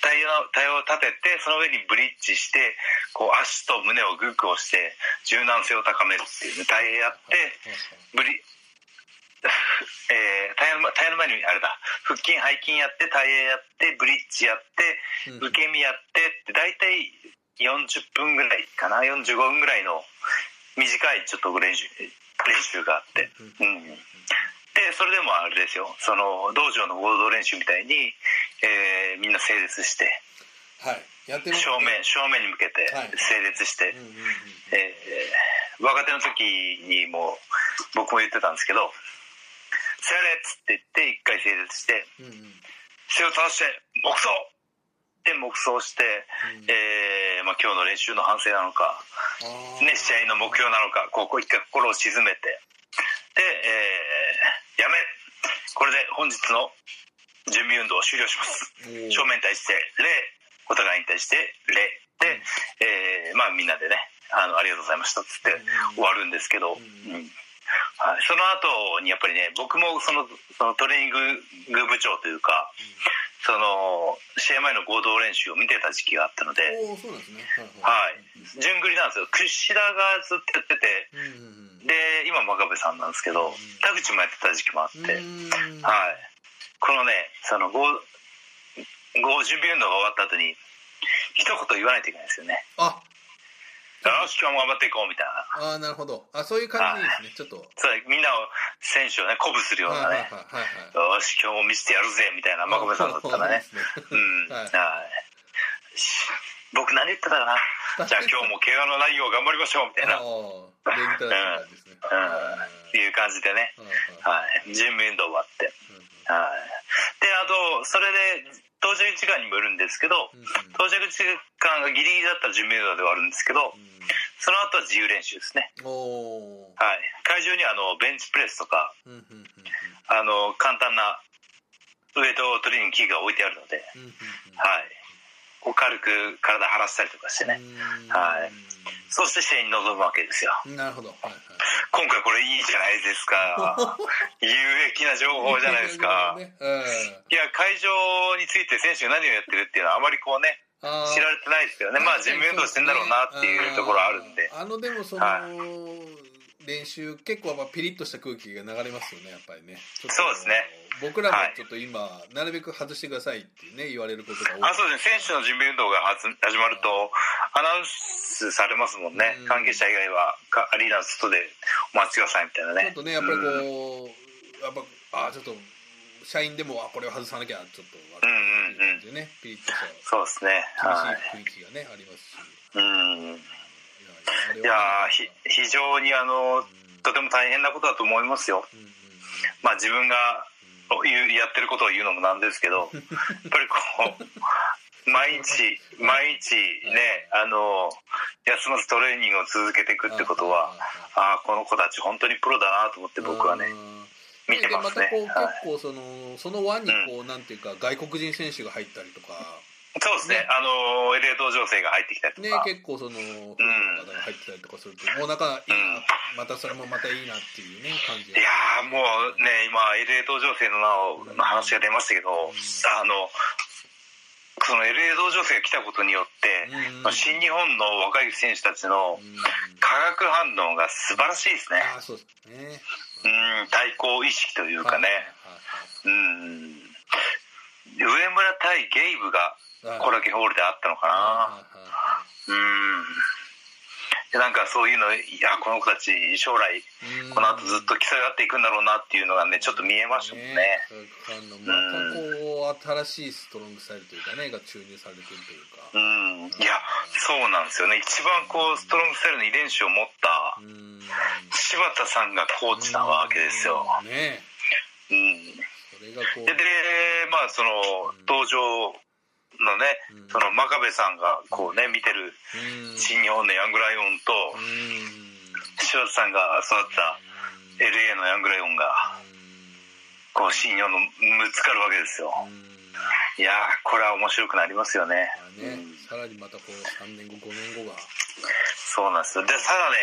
タイヤのタイヤを立ててその上にブリッジしてこう足と胸をグッグをして柔軟性を高めるっていうタイヤやってブリ えータイヤのタイヤの前にあれだ腹筋背筋やってタイヤやってブリッジやってうん。受け身やってって大体40分ぐらいかな45分ぐらいの短いちょっと練習練習があって、うん、でそれでもあれですよ。その道場の合同練習みたいに、えーみんな整列して。はい。やって正面正面に向けてはい。整列して、若手の時にも僕も言ってたんですけど「せやれ!」っつって言って一回整列してうんうん背を正して黙祷で黙祷して、えーまあ、今日の練習の反省なのか、ね、試合の目標なのかここ一回心を鎮めて。で、えーやめこれで本日の準備運動を終了します。正面に対して礼。お互いに対して礼。で、えーまあみんなでねあのありがとうございましたっつって終わるんですけど、ん。うん。はい、その後にやっぱりね僕もそのそのトレーニング部長というか、その試合前の合同練習を見てた時期があったので、おーそうなんですね。はい、順繰りなんですよ。櫛田がずっとやってて。うんうんうん。で今真壁さんなんですけどうん田口もやってた時期もあって、はい、このねその合合準備運動が終わった後に一言言わないといけないですよね。あよし今日も頑張っていこうみたいな。あーなるほど。あそういう感じですね。ちょっと。そうみんなを選手をね鼓舞するようなね、よし今日も見せてやるぜみたいな真壁さんだったらね。うん。はい。僕何言ってたかな。じゃあ今日も怪我のないよう頑張りましょうみたいな、ああ礼儀正しい感じですね。うん、いう感じでね、はいはい、準備運動終わって、はい、であとそれで到着時間にもよるんですけどうん。到着時間がギリギリだったら準備運動ではあるんですけどその後は自由練習ですね、はい、会場にはあのベンチプレスとかあの簡単なウエイトトレーニング器具が置いてあるので、はい、こう軽く体張らせたりとかしてね、はい。そして試合に臨むわけですよ。うんなるほど。はいはい。今回これいいじゃないですか。有益な情報じゃないですか。ね。うん。いや会場について選手が何をやってるっていうのはあまりこうね知られてないですけどね。まあ準備運動してんだろうなっていうところはあるんで。あのでもその、は練習結構まあピリッとした空気が流れますよねやっぱりね。そうですね。僕らもちょっと今、なるべく外してくださいってね言われることが多い。あそうですね。選手の準備運動が始まるとアナウンスされますもんね。うん。関係者以外はかアリーナの外でお待ちくださいみたいなちょっねとねやっぱりこう、やっぱあちょっと社員でもあこれを外さなきゃちょっとうんうんうん。感じでねピリッとしたそうですね。はい。厳しい雰囲気がねありますし。うんいいや非常にあのとても大変なことだと思いますよ。まあ自分がやってることを言うのもなんですけど やっぱりこう毎日毎日ねあの休まずトレーニングを続けていくってことはああこの子たち本当にプロだなと思って僕はねうん。見てますね。でまたこう、はい。結構そのその輪にこう、なんていうか外国人選手が入ったりとかそうですね。ね。あの LA 道場生が入ってきたりとねか、結構その、ファンの方が入ってたりとかするともうなんかいいな、うん。またそれもまたいいなっていうね感じいやーもうね今 LA 道場生の名の話が出ましたけど、あのその LA 道場生が来たことによって、うん。まあ新日本の若い選手たちのうん。化学反応が素晴らしいですね。うですね。うん対抗意識というかね。うん。上村対ゲイブがコラケホールであったのかな。うん。でなんかそういうのいやこの子たち将来この後ずっと競い合っていくんだろうなっていうのがねちょっと見えましたもんね。化学反応またこう新しいストロングスタイルというかねが注入されてるというか。うん。いやそうなんですよね。一番こうストロングスタイルの遺伝子を持ったうん。柴田さんがコーチなわけですよ。ね。うん。でまあその登場のねうん。その真壁さんがこうね見てるうん。新日本のヤングライオンとうん。柴田さんが育った LA のヤングライオンがこう新日本のぶつかるわけですよ。いやーこれは面白くなりますよね。まあねうん。さらにまたこう3年後5年後が。そうなんですよ。でさらね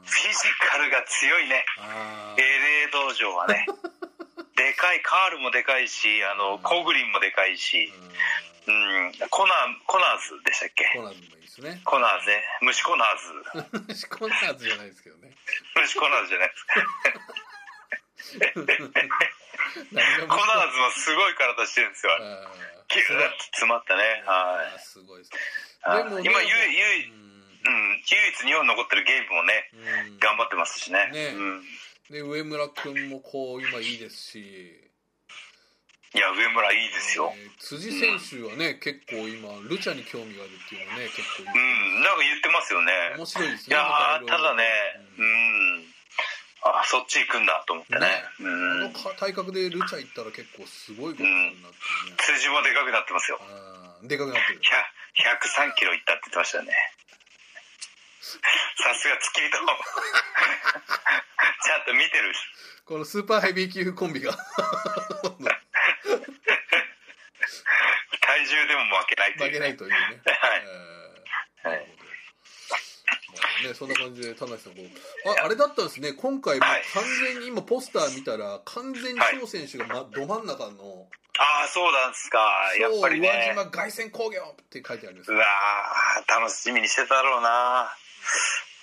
うん。フィジカルが強いね。あ LA 道場はね。でかいカールもでかいしあのコグリンもでかいし。あうん。コナーコナーズでしたっけ？コナーズもいいですね。コナーズね。虫コナーズ。コナーズじゃないですけどね。虫コナーズじゃないですか。コナーズ？もすごい体してるんですよ。あキューッと詰まったね。はあすごいですね。今唯唯ううん、唯一日本に残ってるゲイブもねんうん。頑張ってますしね。ね。うん、で上村君もこう今いいですしいや上村いいですよ、えー辻選手はね結構今ルチャに興味があるっていうのね結構うんなんか言ってますよね。面白いですいねやーただねううん。んあそっち行くんだと思ってね。ねうん。この体格でルチャ行ったら結構すごいことになっていうね辻もでかくなってますよ。でかくなってる。100 103キロいったって言ってましたよね。さすが付き人。ちゃんと見てるこのスーパーヘビー級コンビが体重でも負けないという負けないというね。はい。えーなるほどまあねそんな感じで田中さんこうああれだったんですね。今回完全に今ポスター見たら完全に翔選手が、ま、ど真ん中のああそうなんですか。やっぱりね。宇和島凱旋工業って書いてあるんですうわー楽しみにしてただろうな。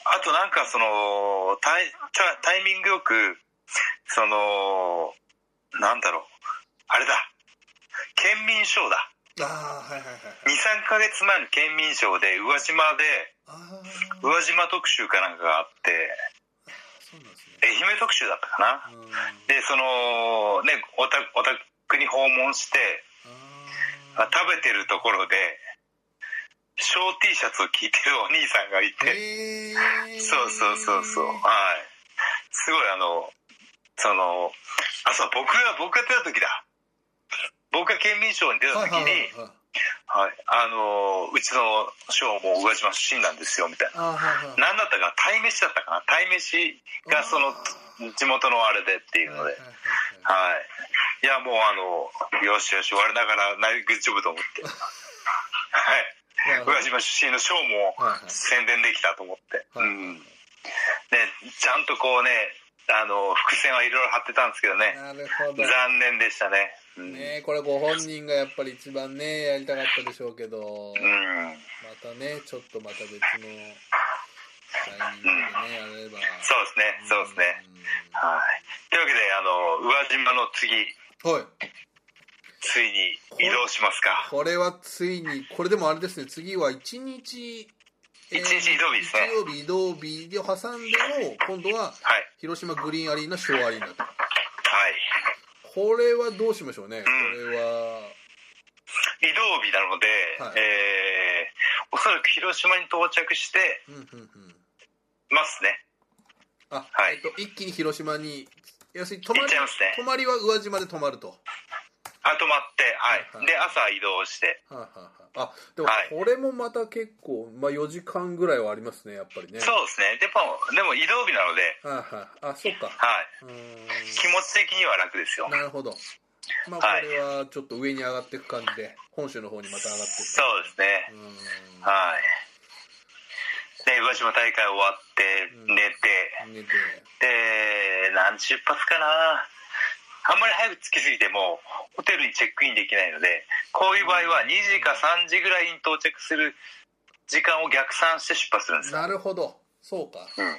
あとなんかそのタイタタイミングよくそのなんだろう。あれだ。県民賞だああはいはいはいはい。23か月前の県民賞で宇和島であ宇和島特集かなんかがあってあそうなんですね。愛媛特集だったかな。うん。でそのねおたお宅に訪問して食べてるところで小 T シャツを着てるお兄さんがいーて、へえそうそうそうそう。はい。すごいあのそのあそう僕が僕が出た時だ僕が県民賞に出た時に、はいはいあのうちの賞も宇和島出身なんですよみたいな。はいはい。何だったか鯛めしだったかな鯛めしがその地元のあれでっていうので。はいはいはいやもうあのよしよし我ながらグッジョブと思って。はい。宇和島出身の賞も宣伝できたと思って、はいうん。ねちゃんとこうねあの伏線はいろいろ張ってたんですけどね。残念でしたね。うん、ねこれご本人がやっぱり一番ねやりたかったでしょうけど。うん。またねちょっとまた別のタイミングでね、やれば。そうですねそうですね。はい。というわけであの宇和島の次。うん。はい。ついに移動しますか。これはついに、これでもあれですね、次は1日、えー一日移動日ですね。日曜日移動日を挟んでの、今度ははい。広島グリーンアリーナ、ショーアリーナと。はいこれはどうしましょうね、こん。れは。移動日なので、はい。えーおそらく広島に到着してうんうんうん。ますね。あ、はい。えっと、一気に広島に、要するに泊まりね。泊まりは宇和島で泊まると。あ泊まってはい、はい。で朝移動して。はいはいはい。あ、でもはい。これもまた結構、まあ4時間ぐらいはありますね、やっぱりね。そうですね。でもでも移動日なので。はいはい。あ、そうか。はい、うーん。気持ち的には楽ですよ。なるほど。まあ、はい。これはちょっと上に上がっていく感じで、本州の方にまた上がっていくそうですね。はい。で宇和島大会終わってうん。寝て、寝て。で何時出発かなあんまり早く着きすぎてもホテルにチェックインできないのでこういう場合は2時か3時ぐらいに到着する時間を逆算して出発するんですよ、なるほど。そうか。うん、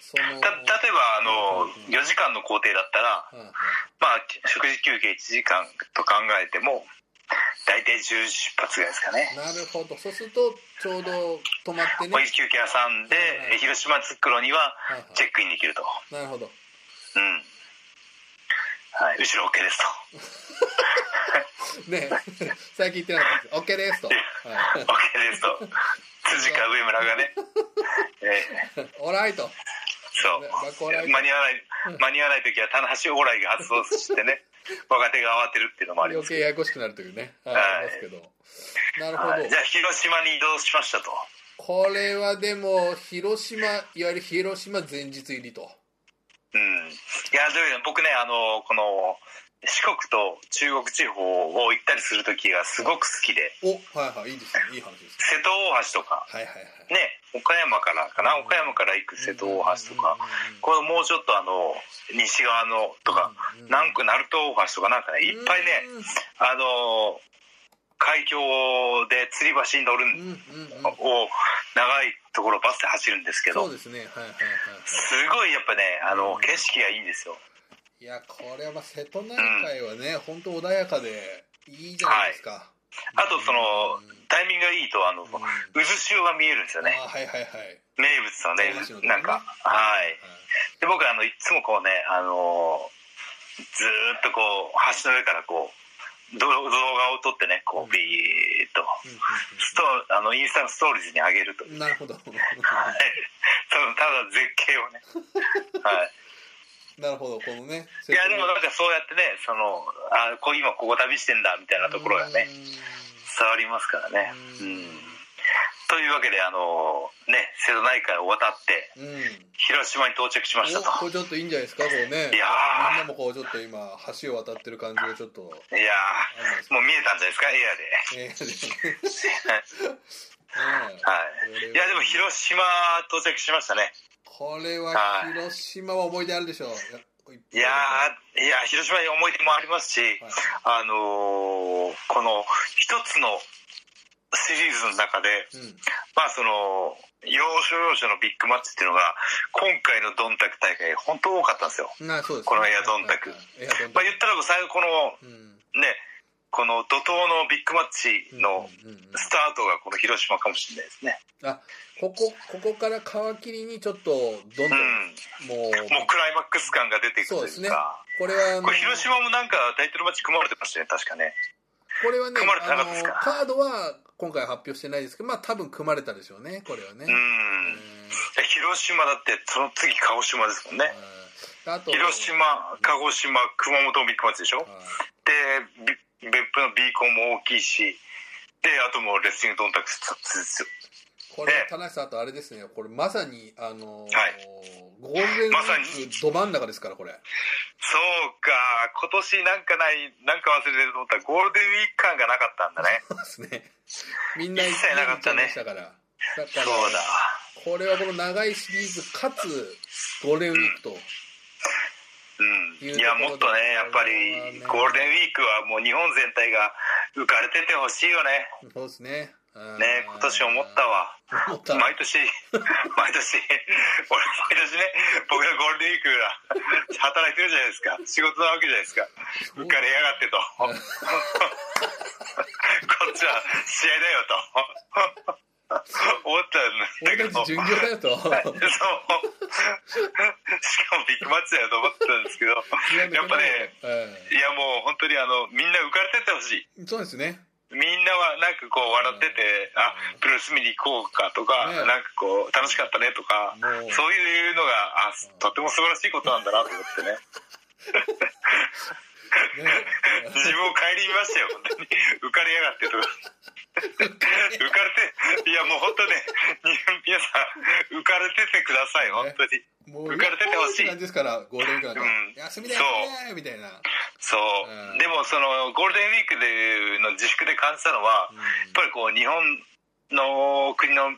その。た例えばあのうん4時間の工程だったらはいはいまあ食事休憩1時間と考えても大体10時出発ぐらいですかねなるほど。そうすると、ちょうど泊まってね。おい休憩挟んではいはい広島着く頃にははいはいチェックインできるとなるほど。後ろ OK ですとね最近言ってなかったです。OK ですと。はい。OK ですと辻川上村がね、ええオーライと。そう間に合わない間に合わない時は棚橋往来が発動してね 若手が慌てるっていうのもありま余計すけどややこしくなるというね。はい、はいありますけど。なるほど。はいじゃあ広島に移動しましたとこれはでも、広島、いわゆる広島前日入りと。うん。いやでも僕ねあのこの四国と中国地方を行ったりする時がすごく好きで。お、はいはい、いいですね。いい話です。瀬戸大橋とか。はいはいはい。ね岡山からかな？岡山から行く瀬戸大橋とか。これもうちょっとあの西側のとかうんなんか鳴門大橋とかなんかねいっぱいねあの海峡で吊り橋に乗るを長いところバスで走るんですけどそうですね。はいはいはいはい。すごいやっぱねあの景色がいいんですよ。いや、これはまあ瀬戸内海はね、本当穏やかでいいじゃないですか。あとそのうん。タイミングがいいとあの渦潮が見えるんですよね。あはいはいはい。名物のねなんか。はい。で僕あのいつもこうねあのずーっとこう橋の上からこう動動画を撮ってねこうビーッと。ストあのインスタのストーリーズに上げると。うんなるほど。はい。ただ絶景をね。はい。なるほど、このね。いやでもなんかそうやってねそのあこう今ここ旅してんだみたいなところがね伝わりますからね。ううんんというわけであのね瀬戸内海を渡って。広島に到着しましたおことれちょっといいんじゃないですか、こうね。いやー。みんなもこうちょっと今、橋を渡ってる感じがちょっと。いやもう見えたんじゃないですか？エアで。はい。い。やでも広島到着しましたね。これは広島は思い出あるでしょう。いやーいや広島に思い出もありますし、はい。あのーこの一つのシリーズの中でうん。まあその要所要所のビッグマッチっていうのが今回のドンタク大会本当多かったんですよ。なそうですね。このエアドンタク。まあ言ったら最後このうん。ねこの怒涛のビッグマッチのうんうんうんスタートがこの広島かもしれないですね。あここここから皮切りにちょっとどんどうん。んもう、もうクライマックス感が出てくるとそうですね。いうかこれはこれ広島もなんかタイトルマッチ組まれてましたね確かねこれはね組まれてなかあのったですか？カードは今回発表してないですけどまあ多分組まれたでしょうねこれはね、うん。広島だってその次鹿児島ですもんね。うんあと広島鹿児島熊本ビッグマッチでしょ？はい。でび別府のビーコンも大きいしであともうレスリングドンタクスですよこれね田中さんあとあれですね。これまさにあのーはい。ゴールデンウィークど真ん中ですからこれ。そうか。今年なんかないなんか忘れてると思った。らゴールデンウィーク感がなかったんだね。そうですね。みんな一切なかったね。だからそうだ。これはこの長いシリーズかつゴールデンウィークと、うん。いういやもっとねやっぱりゴールデンウィークはもう日本全体が浮かれててほしいよね。そうですねね今年思ったわ。毎年。毎年。俺毎年ね僕らゴールデンウィークが働いてるじゃないですか。仕事なわけじゃないですか。そう浮かれやがってと。こっちは試合だよと。思ったんだ俺けど巡業だよと。そう。しかもビッグマッチだよと思ってたんですけど。やっぱねえいやもう本当にあのみんな浮かれてってほしい。えそうですねみんなはなんかこう笑ってて、あプロレス見に行こうかとか、ね。なんかこう楽しかったねとかそういうのがあとても素晴らしいことなんだなと思ってねね 自分を顧みましたよ。本当に。浮かれやがってと。か浮かれていやもう本当ね皆さん浮かれててください本当に。も浮かれててほしい。感じですからゴールデンウィークなんか、うん。休みだよねみたいな、そう、うん。でもそのゴールデンウィークでの自粛で感じたのは、うん。やっぱりこう日本の国の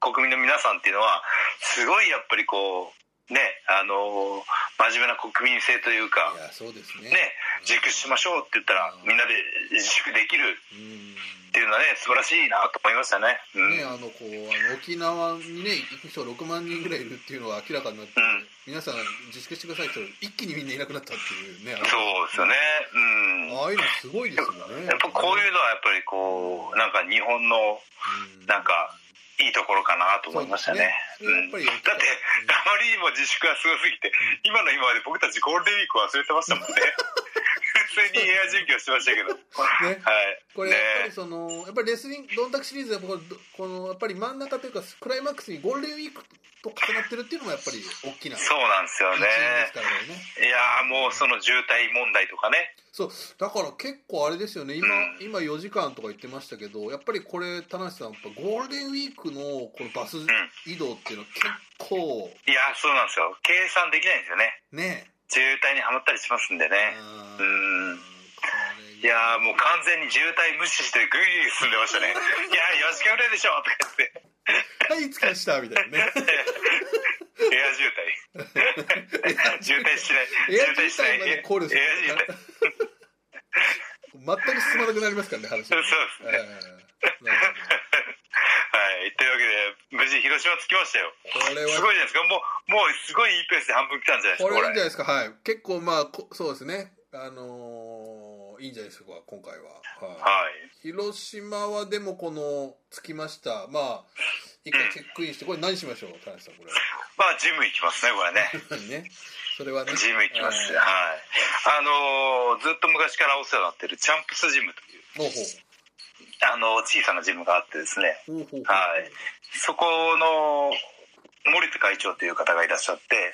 国民の皆さんっていうのはすごいやっぱりこうねあの真面目な国民性というかいやそうですね。ね自粛しましょうって言ったらうん。みんなで自粛できるうん。っていうのはね素晴らしいなと思いましたね。うん。ね、あのこうあの沖縄にね行く人6万人ぐらいいるっていうのが明らかになって、うん。皆さん自粛してくださいって一気にみんないなくなったっていうねあそうですよね。うん。のああいうのすごいですよね。やっぱこういうのはやっぱりこうなんか日本のうん。なんかいいところかなと思いましたね。だってあまりにも自粛がすごすぎて今の今まで僕たちゴールデンウィーク忘れてましたもんね。普通にエア準拠してましたけど。ね はい。これやっぱりねそのやっぱりレスリングドンタクシリーズはこのこのやっぱり真ん中というかクライマックスにゴールデンウィークと重なってるっていうのもやっぱり大きなそうなんですよねいやーもうその渋滞問題とかね。そうだから結構あれですよね今,、うん今4時間とか言ってましたけどやっぱりこれ田無さんやっぱゴールデンウィークのこのバス移動っていうのは結構いやーそうなんですよ。計算できないんですよね。ね渋滞にはまったりしますんでね。うん。いやーもう完全に渋滞無視してグイグイ進んでましたね。いやー4時間ぐらいでしょとか言って。はい着きましたみたいなね エア渋滞。渋滞しない。渋滞しない。エア渋滞。全く進まなくなりますからね話そうですねはい。というわけで、無事広島着きましたよ。これすはごいじゃないですか。もう、もうすごいいいペースで半分来たんじゃないですか、これ。いいんじゃないですかはい結構まあこそうですねあのーいいんじゃないですか今回は、はいはい。広島はでもこの着きましたまあ一回チェックインしてこれ何しましょう田中さんこれまあ、ジム行きますね、これね。ねそれはねジム行きます。えーはい。あのーずっと昔からお世話になってるチャンプスジムという、ほうほうあの小さなジムがあってですね。はい。そこの、森田会長という方がいらっしゃって、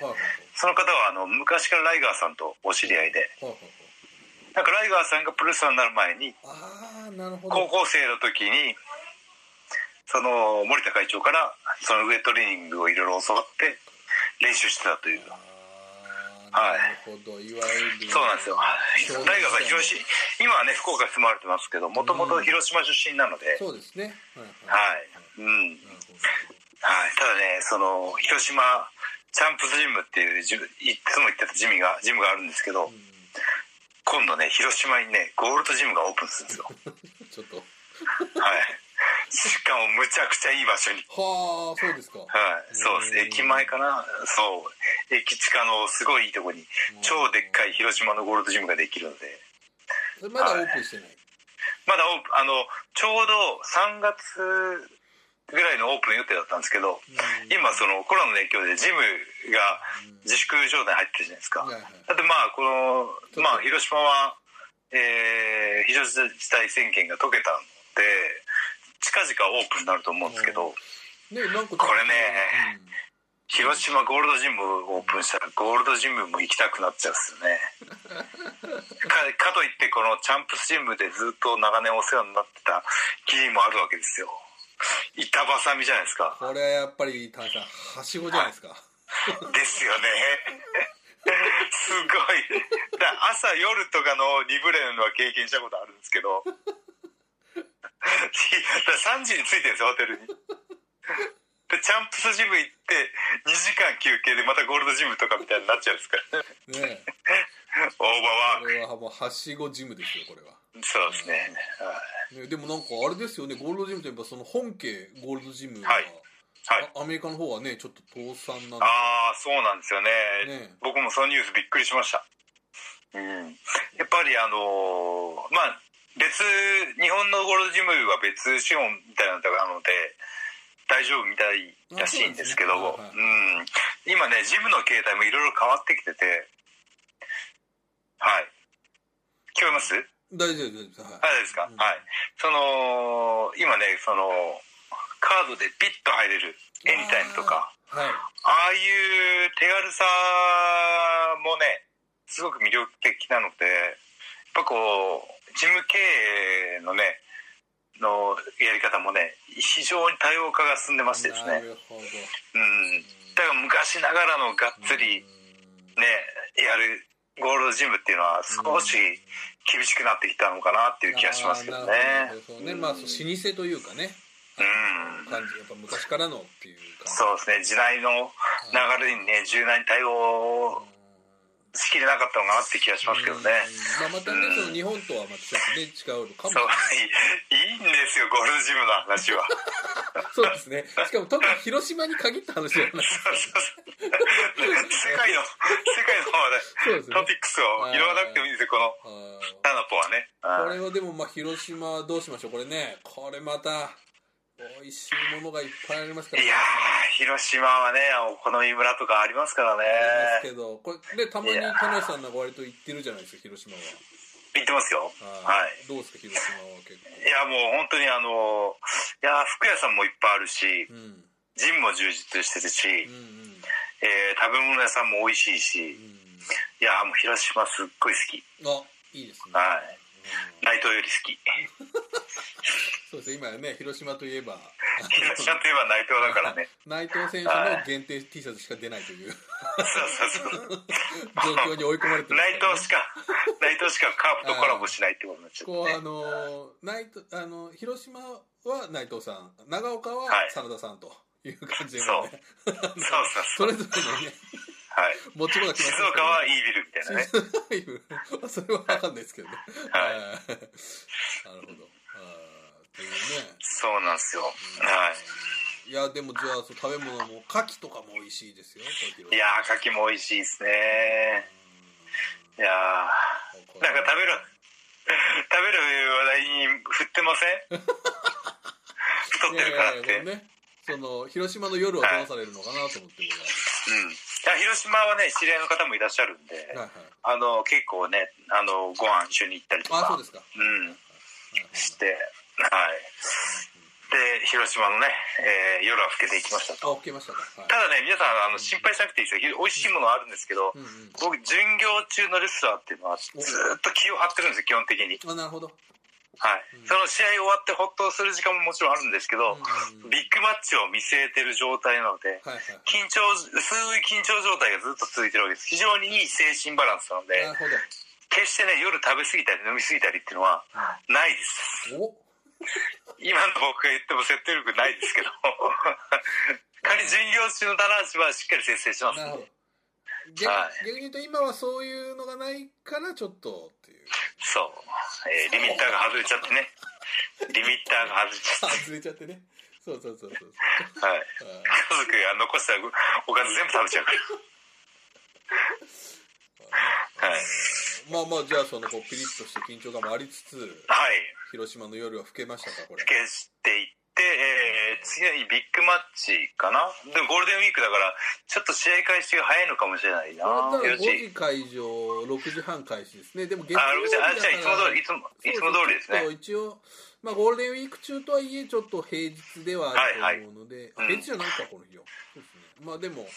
その方はあの昔からライガーさんとお知り合いで、なんかライガーさんがプロレスラーになる前に、高校生の時に、その森田会長からそのウエイトトレーニングをいろいろ教わって練習してたという。あはいーなるほどいわゆるそうなんですよ。ライガーさん広島、今はね、福岡に住まわれてますけど、もともと広島出身なので、そうですねはいはい。うん。はい。ただね、その、広島チャンプスジムっていういつも行ってたジムが、ジムがあるんですけど、うん今度ね、広島にね、ゴールドジムがオープンするんですよ。ちょっとはい。しかもむちゃくちゃいい場所に。はあそうですか。はい。そうです。うん駅前かな。そう。駅地下のすごいいいとこに、超でっかい広島のゴールドジムができるので、まだオープンしてない？まだオープン、あの、ちょうど3月ぐらいのオープン予定だったんですけど、うん。今そのコロナの影響でジムが自粛状態に入ってるじゃないですか。はいはい。だってまあこのまあ広島は、えー非常事態宣言が解けたので近々オープンになると思うんですけど、ねなんかこれね広島ゴールドジムオープンしたらゴールドジムも行きたくなっちゃうんですよね。かかといってこのチャンプスジムでずっと長年お世話になってた記事もあるわけですよ。板挟みじゃないですか。これはやっぱり田中さんはしごじゃないですか。ですよね。すごい。だ朝夜とかのリブレンは経験したことあるんですけど。だ 3時に着いてるんですよホテルに。でチャンプスジム行って2時間休憩でまたゴールドジムとかみたいになっちゃうんですから。ねオーバーワーこれはもうはしごジムですよこれは。クそうですね、はい。ね、でもなんかあれですよねゴールドジムといえばその本家ゴールドジムが、はい。はい。あアメリカの方はねちょっと倒産なんでああそうなんですよね。ね僕もそのニュースびっくりしました。うん。やっぱりあのーまあ別日本のゴールドジムは別資本みたいなのなので大丈夫みたいらしいんですけどうなんですね。うん。今ねジムの形態もいろいろ変わってきてて。はい。聞こえます？大丈夫大丈夫です。はい。あれですか、うん。はい。その今ねそのカードでピッと入れるエニタイムとか。はい。ああいう手軽さもねすごく魅力的なのでやっぱこう事務経営のねのやり方もね非常に多様化が進んでましてですね。なるほど。うん。だから昔ながらのがっつりねやるゴールドジムっていうのは少し厳しくなってきたのかなっていう気がしますけどね。どね。まあ老舗というかね。うん。感じやっぱ昔からのっていうそうですね時代の流れにね柔軟に対応しきれなかったのかなって気がしますけどね。うん。まあ、またねその日本とはまたちょっとね違うかもしそうれない。いいいんですよゴールドジムの話は。そうですね。しかも特に広島に限った話じゃないそうそうそう世界の世界の話題そうですね。トピックスを拾わなくてもいいんですよこのタナポはね。これはでもまあ広島どうしましょう。これねこれまた美味しいものがいっぱいありますから。いやー広島はねお好み村とかありますからね。ありますけど。これでたまに田中さんなんか割と行ってるじゃないですか広島は。行ってますよ。ははい。どうですか広島は結構。いやもう本当にあのいや服屋さんもいっぱいあるしうん。ジムも充実してるし、うんうん。えー食べ物屋さんも美味しいしいやもう広島すっごい好き。うんあいいですね。はい。うん内藤より好き。そうですね。今ね広島といえば。広島といえば内藤だからね。内藤選手の限定 T シャツしか出ないという。そうそうそう。状況に追い込まれてます内藤しか内藤しかカープとコラボしないってことになっちゃって、こうあね、の内藤あの広島は内藤さん。長岡ははい。真田さんという感じで、ね。そう。そうそうそ れぞれのねはい。持ち物がまって岡はイービルみたいなね。ね それは分かんないですけどね。はい。い。なるほど。あーっていうね。そうなんですよ。はい。いやでもじゃあそう食べ物も牡蠣とかも美味しいですよいやー牡蠣も美味しいですね。いやー。なんか食べる 食べる話題に振ってません？太ってるからって。ねその広島の夜はどうされるのかなと思ってうんいや広島はね知り合いの方もいらっしゃるんで、僕ははい。あの結構ねあのご飯一緒に行ったりとか。うん。してはい。で広島のね、えー夜は更けていきましたあと OK ましたか。はい。ただね皆さんあの心配しなくていいですよ。美味しいものはあるんですけど、うんうん。僕巡業中のレスラーっていうのはずーっと気を張ってるんですよ基本的に。あなるほどはい、うん。その試合終わってほっとする時間ももちろんあるんですけど、ビッグマッチを見据えてる状態なので、緊張薄い緊張状態がずっと続いてるわけです。非常にいい精神バランスなので決してね夜食べ過ぎたり飲み過ぎたりっていうのはないです。お？今の僕が言っても説得力ないですけど。仮に巡業中の棚橋はしっかり節制しますなるほど逆,、はい。逆に言うと今はそういうのがないからちょっとっていう。そう、えーリミッターが外れちゃってね。リミッターが外れちゃっ外れちゃってね。そうそうそうそうそう。てはい。あ家族が残したおかず全部食べちゃう。からーはい。まあまあじゃあそのこうピリッとして緊張感もありつつはい。広島の夜は更けましたかこれ。付けしていえー次にビッグマッチかな？でもゴールデンウィークだからちょっと試合開始が早いのかもしれないな。だから5 4時時会場6時半開始ですね。でも月あ6時曜日じゃあいつも通りいつもいつも通りですね。一応まあゴールデンウィーク中とはいえちょっと平日ではあると思うので、はいはい。あ平日じゃないかこの日は。そうですね。まあでもはい。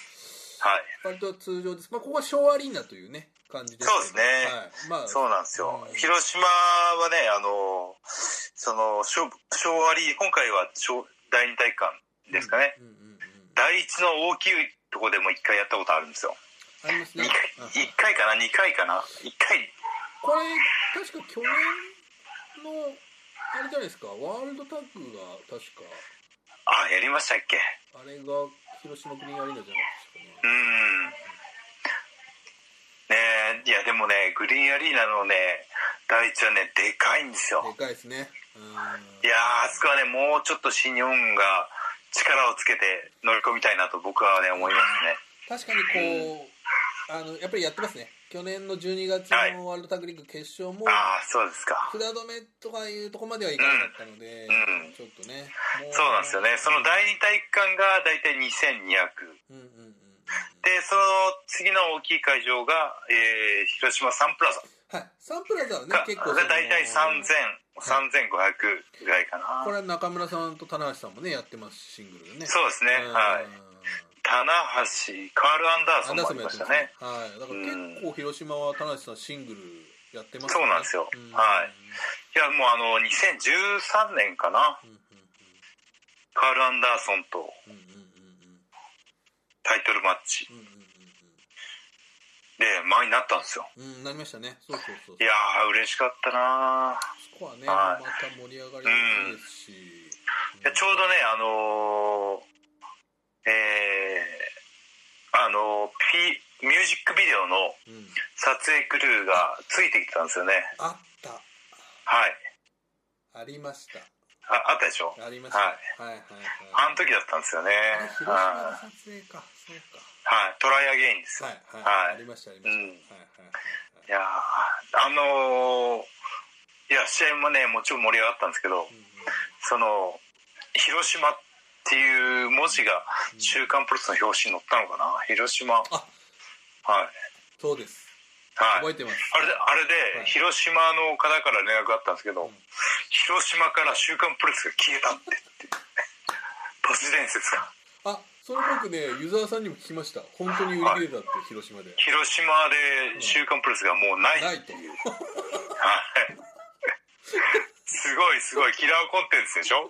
割と通常です。まあここは昭和アリーナというね感じですそうですね。はい、まあ。そうなんですよ、うん。広島はねあのその昭昭和リー今回は昭第二体育館ですかね、うんうんうんうん第一の大きいとこでも一回やったことあるんですよ。ありますね。2あ回一回かな？2回かな？1回。これ確か去年のあれじゃないですか？ワールドタッグが確か。あやりましたっけ？あれが広島グリーンアリーナじゃなかったですかね。うんねえいやでもねグリーンアリーナのね第一はねでかいんですよ。でかいですね。うん。いやーあそこはねもうちょっと新日本が力をつけて乗り込みたいなと僕はね思いますね。確かにこうあのやっぱりやってますね。去年の12月はい。のワールドタッグリーグ決勝もああそうですか。札止めとかいうとこまではいかなかったので、うん。ちょっとねもそうなんですよね。その第二体育館が大体2200うんうんうんうんでその次の大きい会場が、えー広島サンプラザ。はい。サンプラザはねが結構大体3000 3500ぐらいかな。これは中村さんと棚橋さんもねやってますシングルでね。そうですね。うん。はい。棚橋カール・アンダーソンもありましたね。はい、だから結構広島は田無さんシングルやってますそうなんですよ。ん。はい。いやもうあの2013年かな。カール・アンダーソンと。うんうんうんタイトルマッチ。うんうんで前になったんですよ。うんうんうんなりましたね。そうそうそう。いやー嬉しかったなそこはね、はい。また盛り上がりですし、いやちょうどねあのーえーあのーピミュージックビデオのうん、撮影クルーがついてきてたんですよね。あった。はい。ありました。ああったでしょ？ありました、はい。はいはいあの時だったんですよね。あれ広島のはい撮影かはいトライアゲインですよ。はいはい、はい。ありましたありました、うん。はいいやーあのーいや試合もねもちろん盛り上がったんですけどはいはいその広島っていう文字が「週刊プロレス」の表紙に載ったのかな？広島。はい。あそうです。はい。覚えてます。あれであれはい。で広島の方から連絡があったんですけど、ん。広島から「週刊プロレス」が消えたってって。都市伝説が。あそれ僕ねユーザーさんにも聞きました。本当に売り切れたって広島で。広島で「週刊プロレス」がもうないないと。はい。すごいすごい。キラーコンテンツでしょ？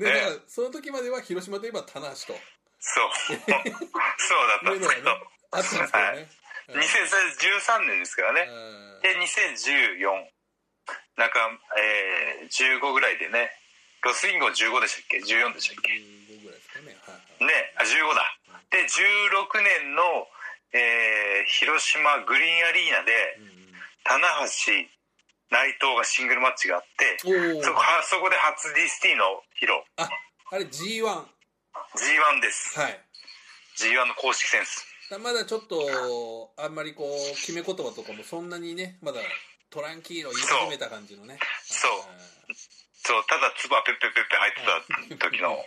ね、ねだからその時までは広島といえば棚橋と。そう。そうだったんですけど。あったんですけどね、2013年ですからね。うん。で2014中、えー、15ぐらいでね。ロスインゴ15でしたっけ？14でしたっけ？15ぐらいですかねはいはいねあ15だ。で16年の、えー広島グリーンアリーナでうん棚橋内藤がシングルマッチがあってそこはそこで初 DST の披露ああれ G1 は G1 です。い。G1 の公式戦です。だまだちょっとあんまりこう決め言葉とかもそんなにねまだトランキーロ言い始めた感じのね。そう。そうただ唾ペッペッペッペ入ってた時のはい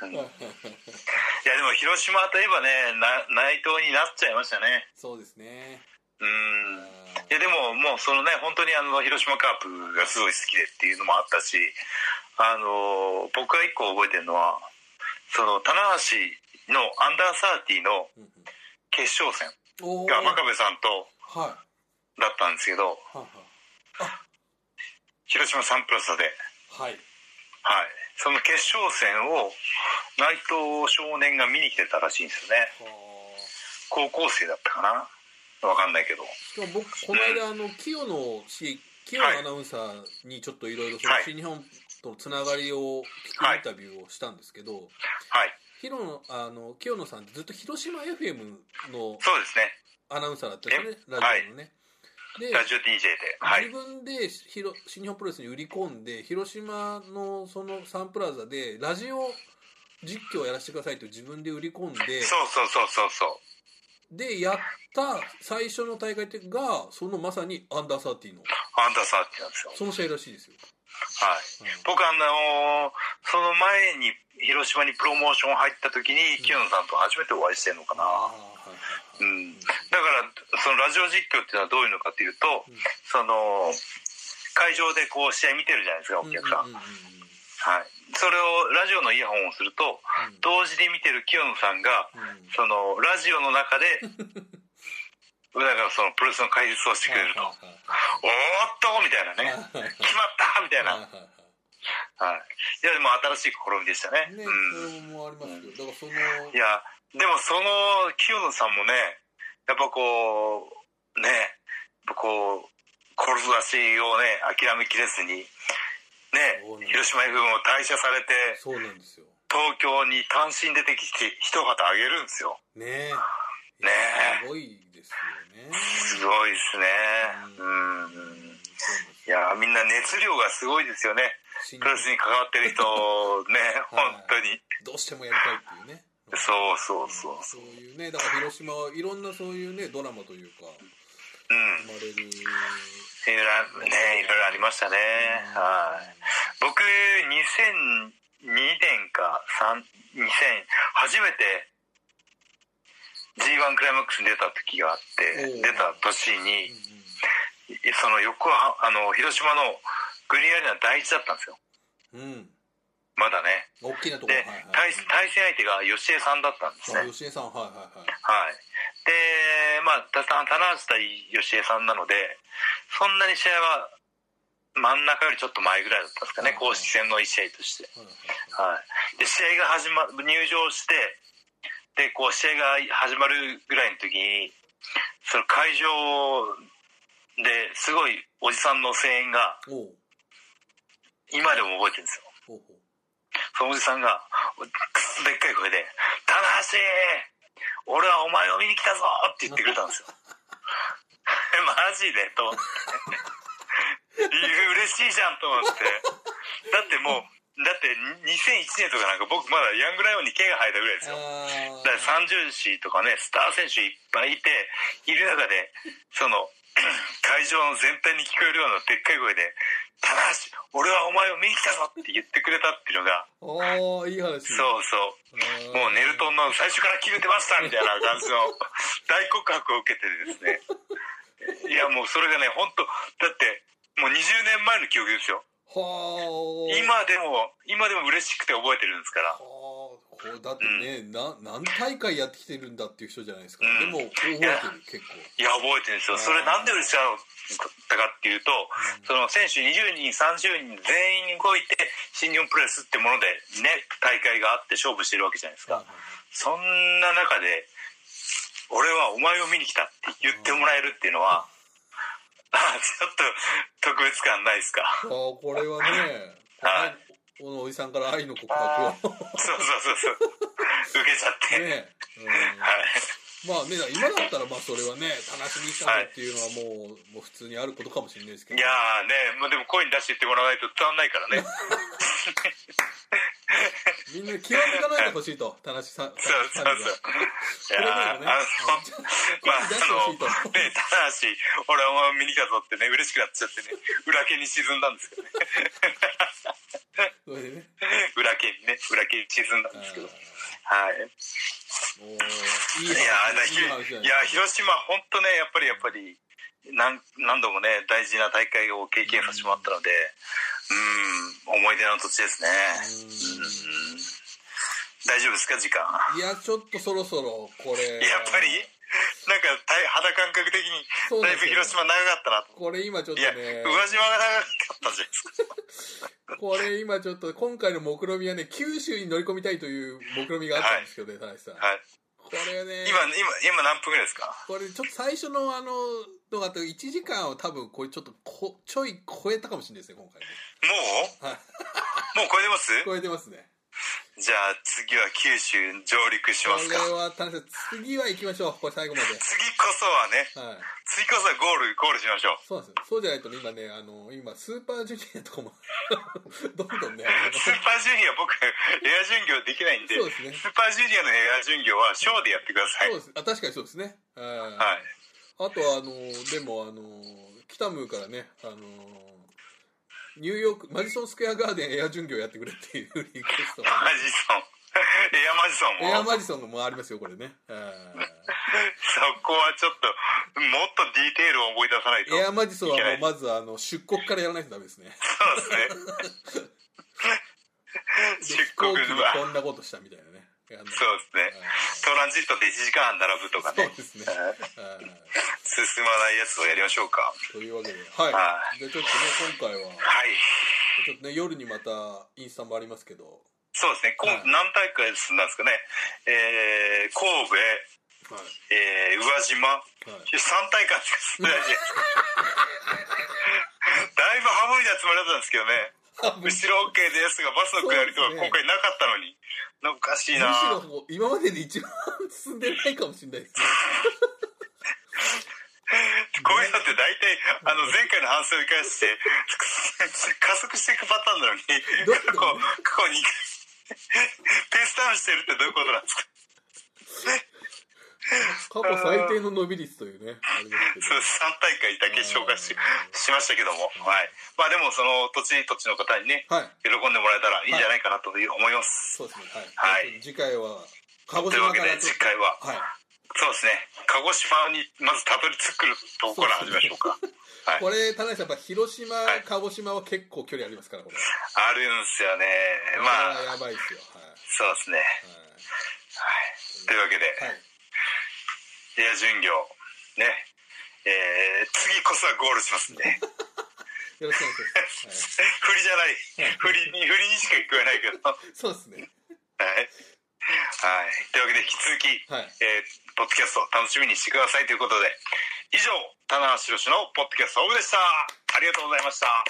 はい。やでも広島といえばねな内藤になっちゃいましたね。そうですね。うん。いやでももうそのね本当にあの広島カープがすごい好きでっていうのもあったしあの僕が一個覚えてるのはその棚橋のアンダーサーティの決勝戦が真壁さんとはい。だったんですけどはい広島サンプラザで。はいはい。はいその決勝戦を内藤少年が見に来てたらしいんですよね。は高校生だったかな。わかんないけど。あしかも僕この間あの清野氏清野アナウンサーにちょっのいろいろはい。新日本とのつながりを聞くインタビューをしたんですけど、はい。広野あの清野さんってずっと広島 FM のそうですね。アナウンサーだったんですよねえラジオのね、でラジオ DJ ではい。自分で新日本プロレスに売り込んで広島のそのサンプラザでラジオ実況をやらせてくださいと自分で売り込んでそうそうそうそうそう。でやった最初の大会がそのまさにアンダーサーティーの。アンダーサーティなんですよ。その試合らしいですよ、はい。うん。僕あのーその前に広島にプロモーション入った時に清野さんと初めてお会いしてるのかな、はいうん、だからそのラジオ実況っていうのはどういうのかっていうと、うん。その会場でこう試合見てるじゃないですかお客さん、はい、それをラジオのイヤホンをするとうん。同時に見てる清野さんがうん。そのラジオの中で だからそのプロレスの解説をしてくれると「おーっと!」みたいなね「はいはい決まった!」みたいな、はいはいやでも新しい試みでしたね。ね、うん。それもありますよだからそのいやでもその清野さんもねやっぱこうねやっぱこう志をね諦めきれずにね広島 FM を退社されてそうなんですよ。東京に単身出てきて一旗あげるんですよ。ね。えねえすごいですよね。すごいですね。うん。いやーみんな熱量がすごいですよね。新プロレスに関わってる人ね本当に。どうしてもやりたいっていうねそうそうそう。そういうねだから広島はいろんなそういうねドラマというかうん。生まれる。いろいろねいろいろありましたね。はい。僕2002年か3 2000初めて G1 クライマックスに出た時があっておう出た年にうその横浜あの広島のグリーンアリーナ第一だったんですよ。んうん、うん、まだね。大きなとこ。でろはいはい。対対戦相手が吉江さんだったんですね。あ吉江さんはいはいはい。はい。でまあた棚橋対吉江さんなのでそんなに試合は真ん中よりちょっと前ぐらいだったんですかね。はい公式戦の1試合として。はいはい。はい、で試合が始ま入場してでこう試合が始まるぐらいの時にその会場ですごいおじさんの声援が今でも覚えてるんですよ。ほうほうそのおじさんがくっそでっかい声で「棚橋俺はお前を見に来たぞ!」って言ってくれたんですよ。マジで？と思って。嬉しいじゃんと思って。だってもうだって2001年とかなんか僕まだヤングライオンに毛が生えたぐらいですよ。あだから三重士とかねスター選手いっぱいいている中でその 会場の全体に聞こえるようなでっかい声で「棚橋俺はお前を見に来たぞ!」って言ってくれたっていうのがああいい話。そうそう。もうネルトンの最初から決めてましたみたいな感じの大告白を受けてですね。いやもうそれがね本当だってもう20年前の記憶ですよ。はあ。今でも今でも嬉しくて覚えてるんですから。はあだってね、な何大会やってきてるんだっていう人じゃないですか、うん。でも覚えてる結構。いや覚えてるんですよ。それなんで嬉しかったかっていうと、その選手20人30人全員に動いて新日本プロレスってものでね大会があって勝負してるわけじゃないですか、そんな中で俺はお前を見に来たって言ってもらえるっていうのはあ ちょっと特別感ないですか？ああこれはね はいこのおじさんから愛の告白を。そうそうそうそう。受けちゃって、ね、うん。はいまあね今だったらまあそれはね楽しみにしたのっていうのはもう,、もう普通にあることかもしれないですけど。いやーねもうでも声に出して言ってもらわないと伝わんないからね。みんな気を抜かないでほしいと田無さんそうそうそう。いやーあのまああ出してほしいと。のねただし俺は見に来たぞってね嬉しくなっちゃってね裏毛に沈んだんですけどね。ね。裏毛にね裏毛に沈んだんですけどはい。いいいやいや広島本当ねやっぱりやっぱり何何度もね大事な大会を経験させてもらったのでうん思い出の土地ですね。うん。大丈夫ですか時間。いやちょっとそろそろこれ。やっぱり？なんか大肌感覚的にだいぶ広島長かったなと。これ今ちょっといやね宇和島が長かったじゃないですか。これ今ちょっと今回の目論見はね九州に乗り込みたいという目論見があったんですけどね田中さん、はい。これね。今今今何分ぐらいですか？これちょっと最初のあののがあって1時間を多分これちょっとこちょい超えたかもしれないですね今回ね。もう？はい。もう超えてます？超えてますねじゃあ次は九州上陸しこますか。次は行きましょう。これ最後まで。次こそはねはい。次こそはゴールゴールしましょう。そうなんですよ。そうじゃないとね今ねあの今スーパージュニアとかも どんどんねスーパージュニア僕エア巡業できないんでそうですね。スーパージュニアのエア巡業はショーでやってください。そうです。あ確かにそうですね。はい。はい。あとはあのでもあの北ムーからねあのニューヨークマジソンスクエアガーデンエア巡業やってくれっていうリクエストがマジソン。エアマジソンも。エアマジソンもありますよこれね。はい そこはちょっともっとディテールを思い出さないと。エアマジソンはもうまずあの出国からやらないとダメですね。そうですね。出国はこんなことしたみたいなそうですね。トランジットで1時間半並ぶとかね。そうですね。はい。進まないやつをやりましょうか。というわけではい。はい。じゃあちょっとね今回ははい。ちょっとね夜にまたインスタもありますけど。そうですね、こうはい。何大会進んだんですかね、えー、神戸、はい。えー、宇和島、はい。3大会しか進んでないじゃないですか だいぶ省いたつもりだったんですけどね 後ろ OK ですがバスの下りとか今回なかったのに。なんかおかしいむしなろ今までで一番進んでないかもしれないですね。こういうのって大大体あの前回の反省を生かして 加速していくパターンなのに過去過去2回ペースダウンしてるってどういうことなんですか？過去最低の伸び率というねあれですけど。そう3大会だけ紹介ししましたけども、はい、まあでもその土地土地の方にねはい。喜んでもらえたらいいんじゃないかなという思います、そうですね。ははい。い、次回は鹿児というわけで次回ははい。そうですね。鹿児島にまずたどり着くとこから始めましょうか。はい。これ田中さんやっぱ広島、はい。鹿児島は結構距離ありますからこれ。あるんすよね。まあ。やばいですよ。そうですね。はい。はい。というわけで、はい、はいエア巡業。ね。えー次こそはゴールしますんで。よろしくお願いします、振りじゃない。振りに振りにしか聞こえないけど。はいはい、そうですね。はい。というわけで引き続き、はい。えーポッドキャスト楽しみにしてくださいということで。以上棚橋宏のポッドキャストオブでした。ありがとうございました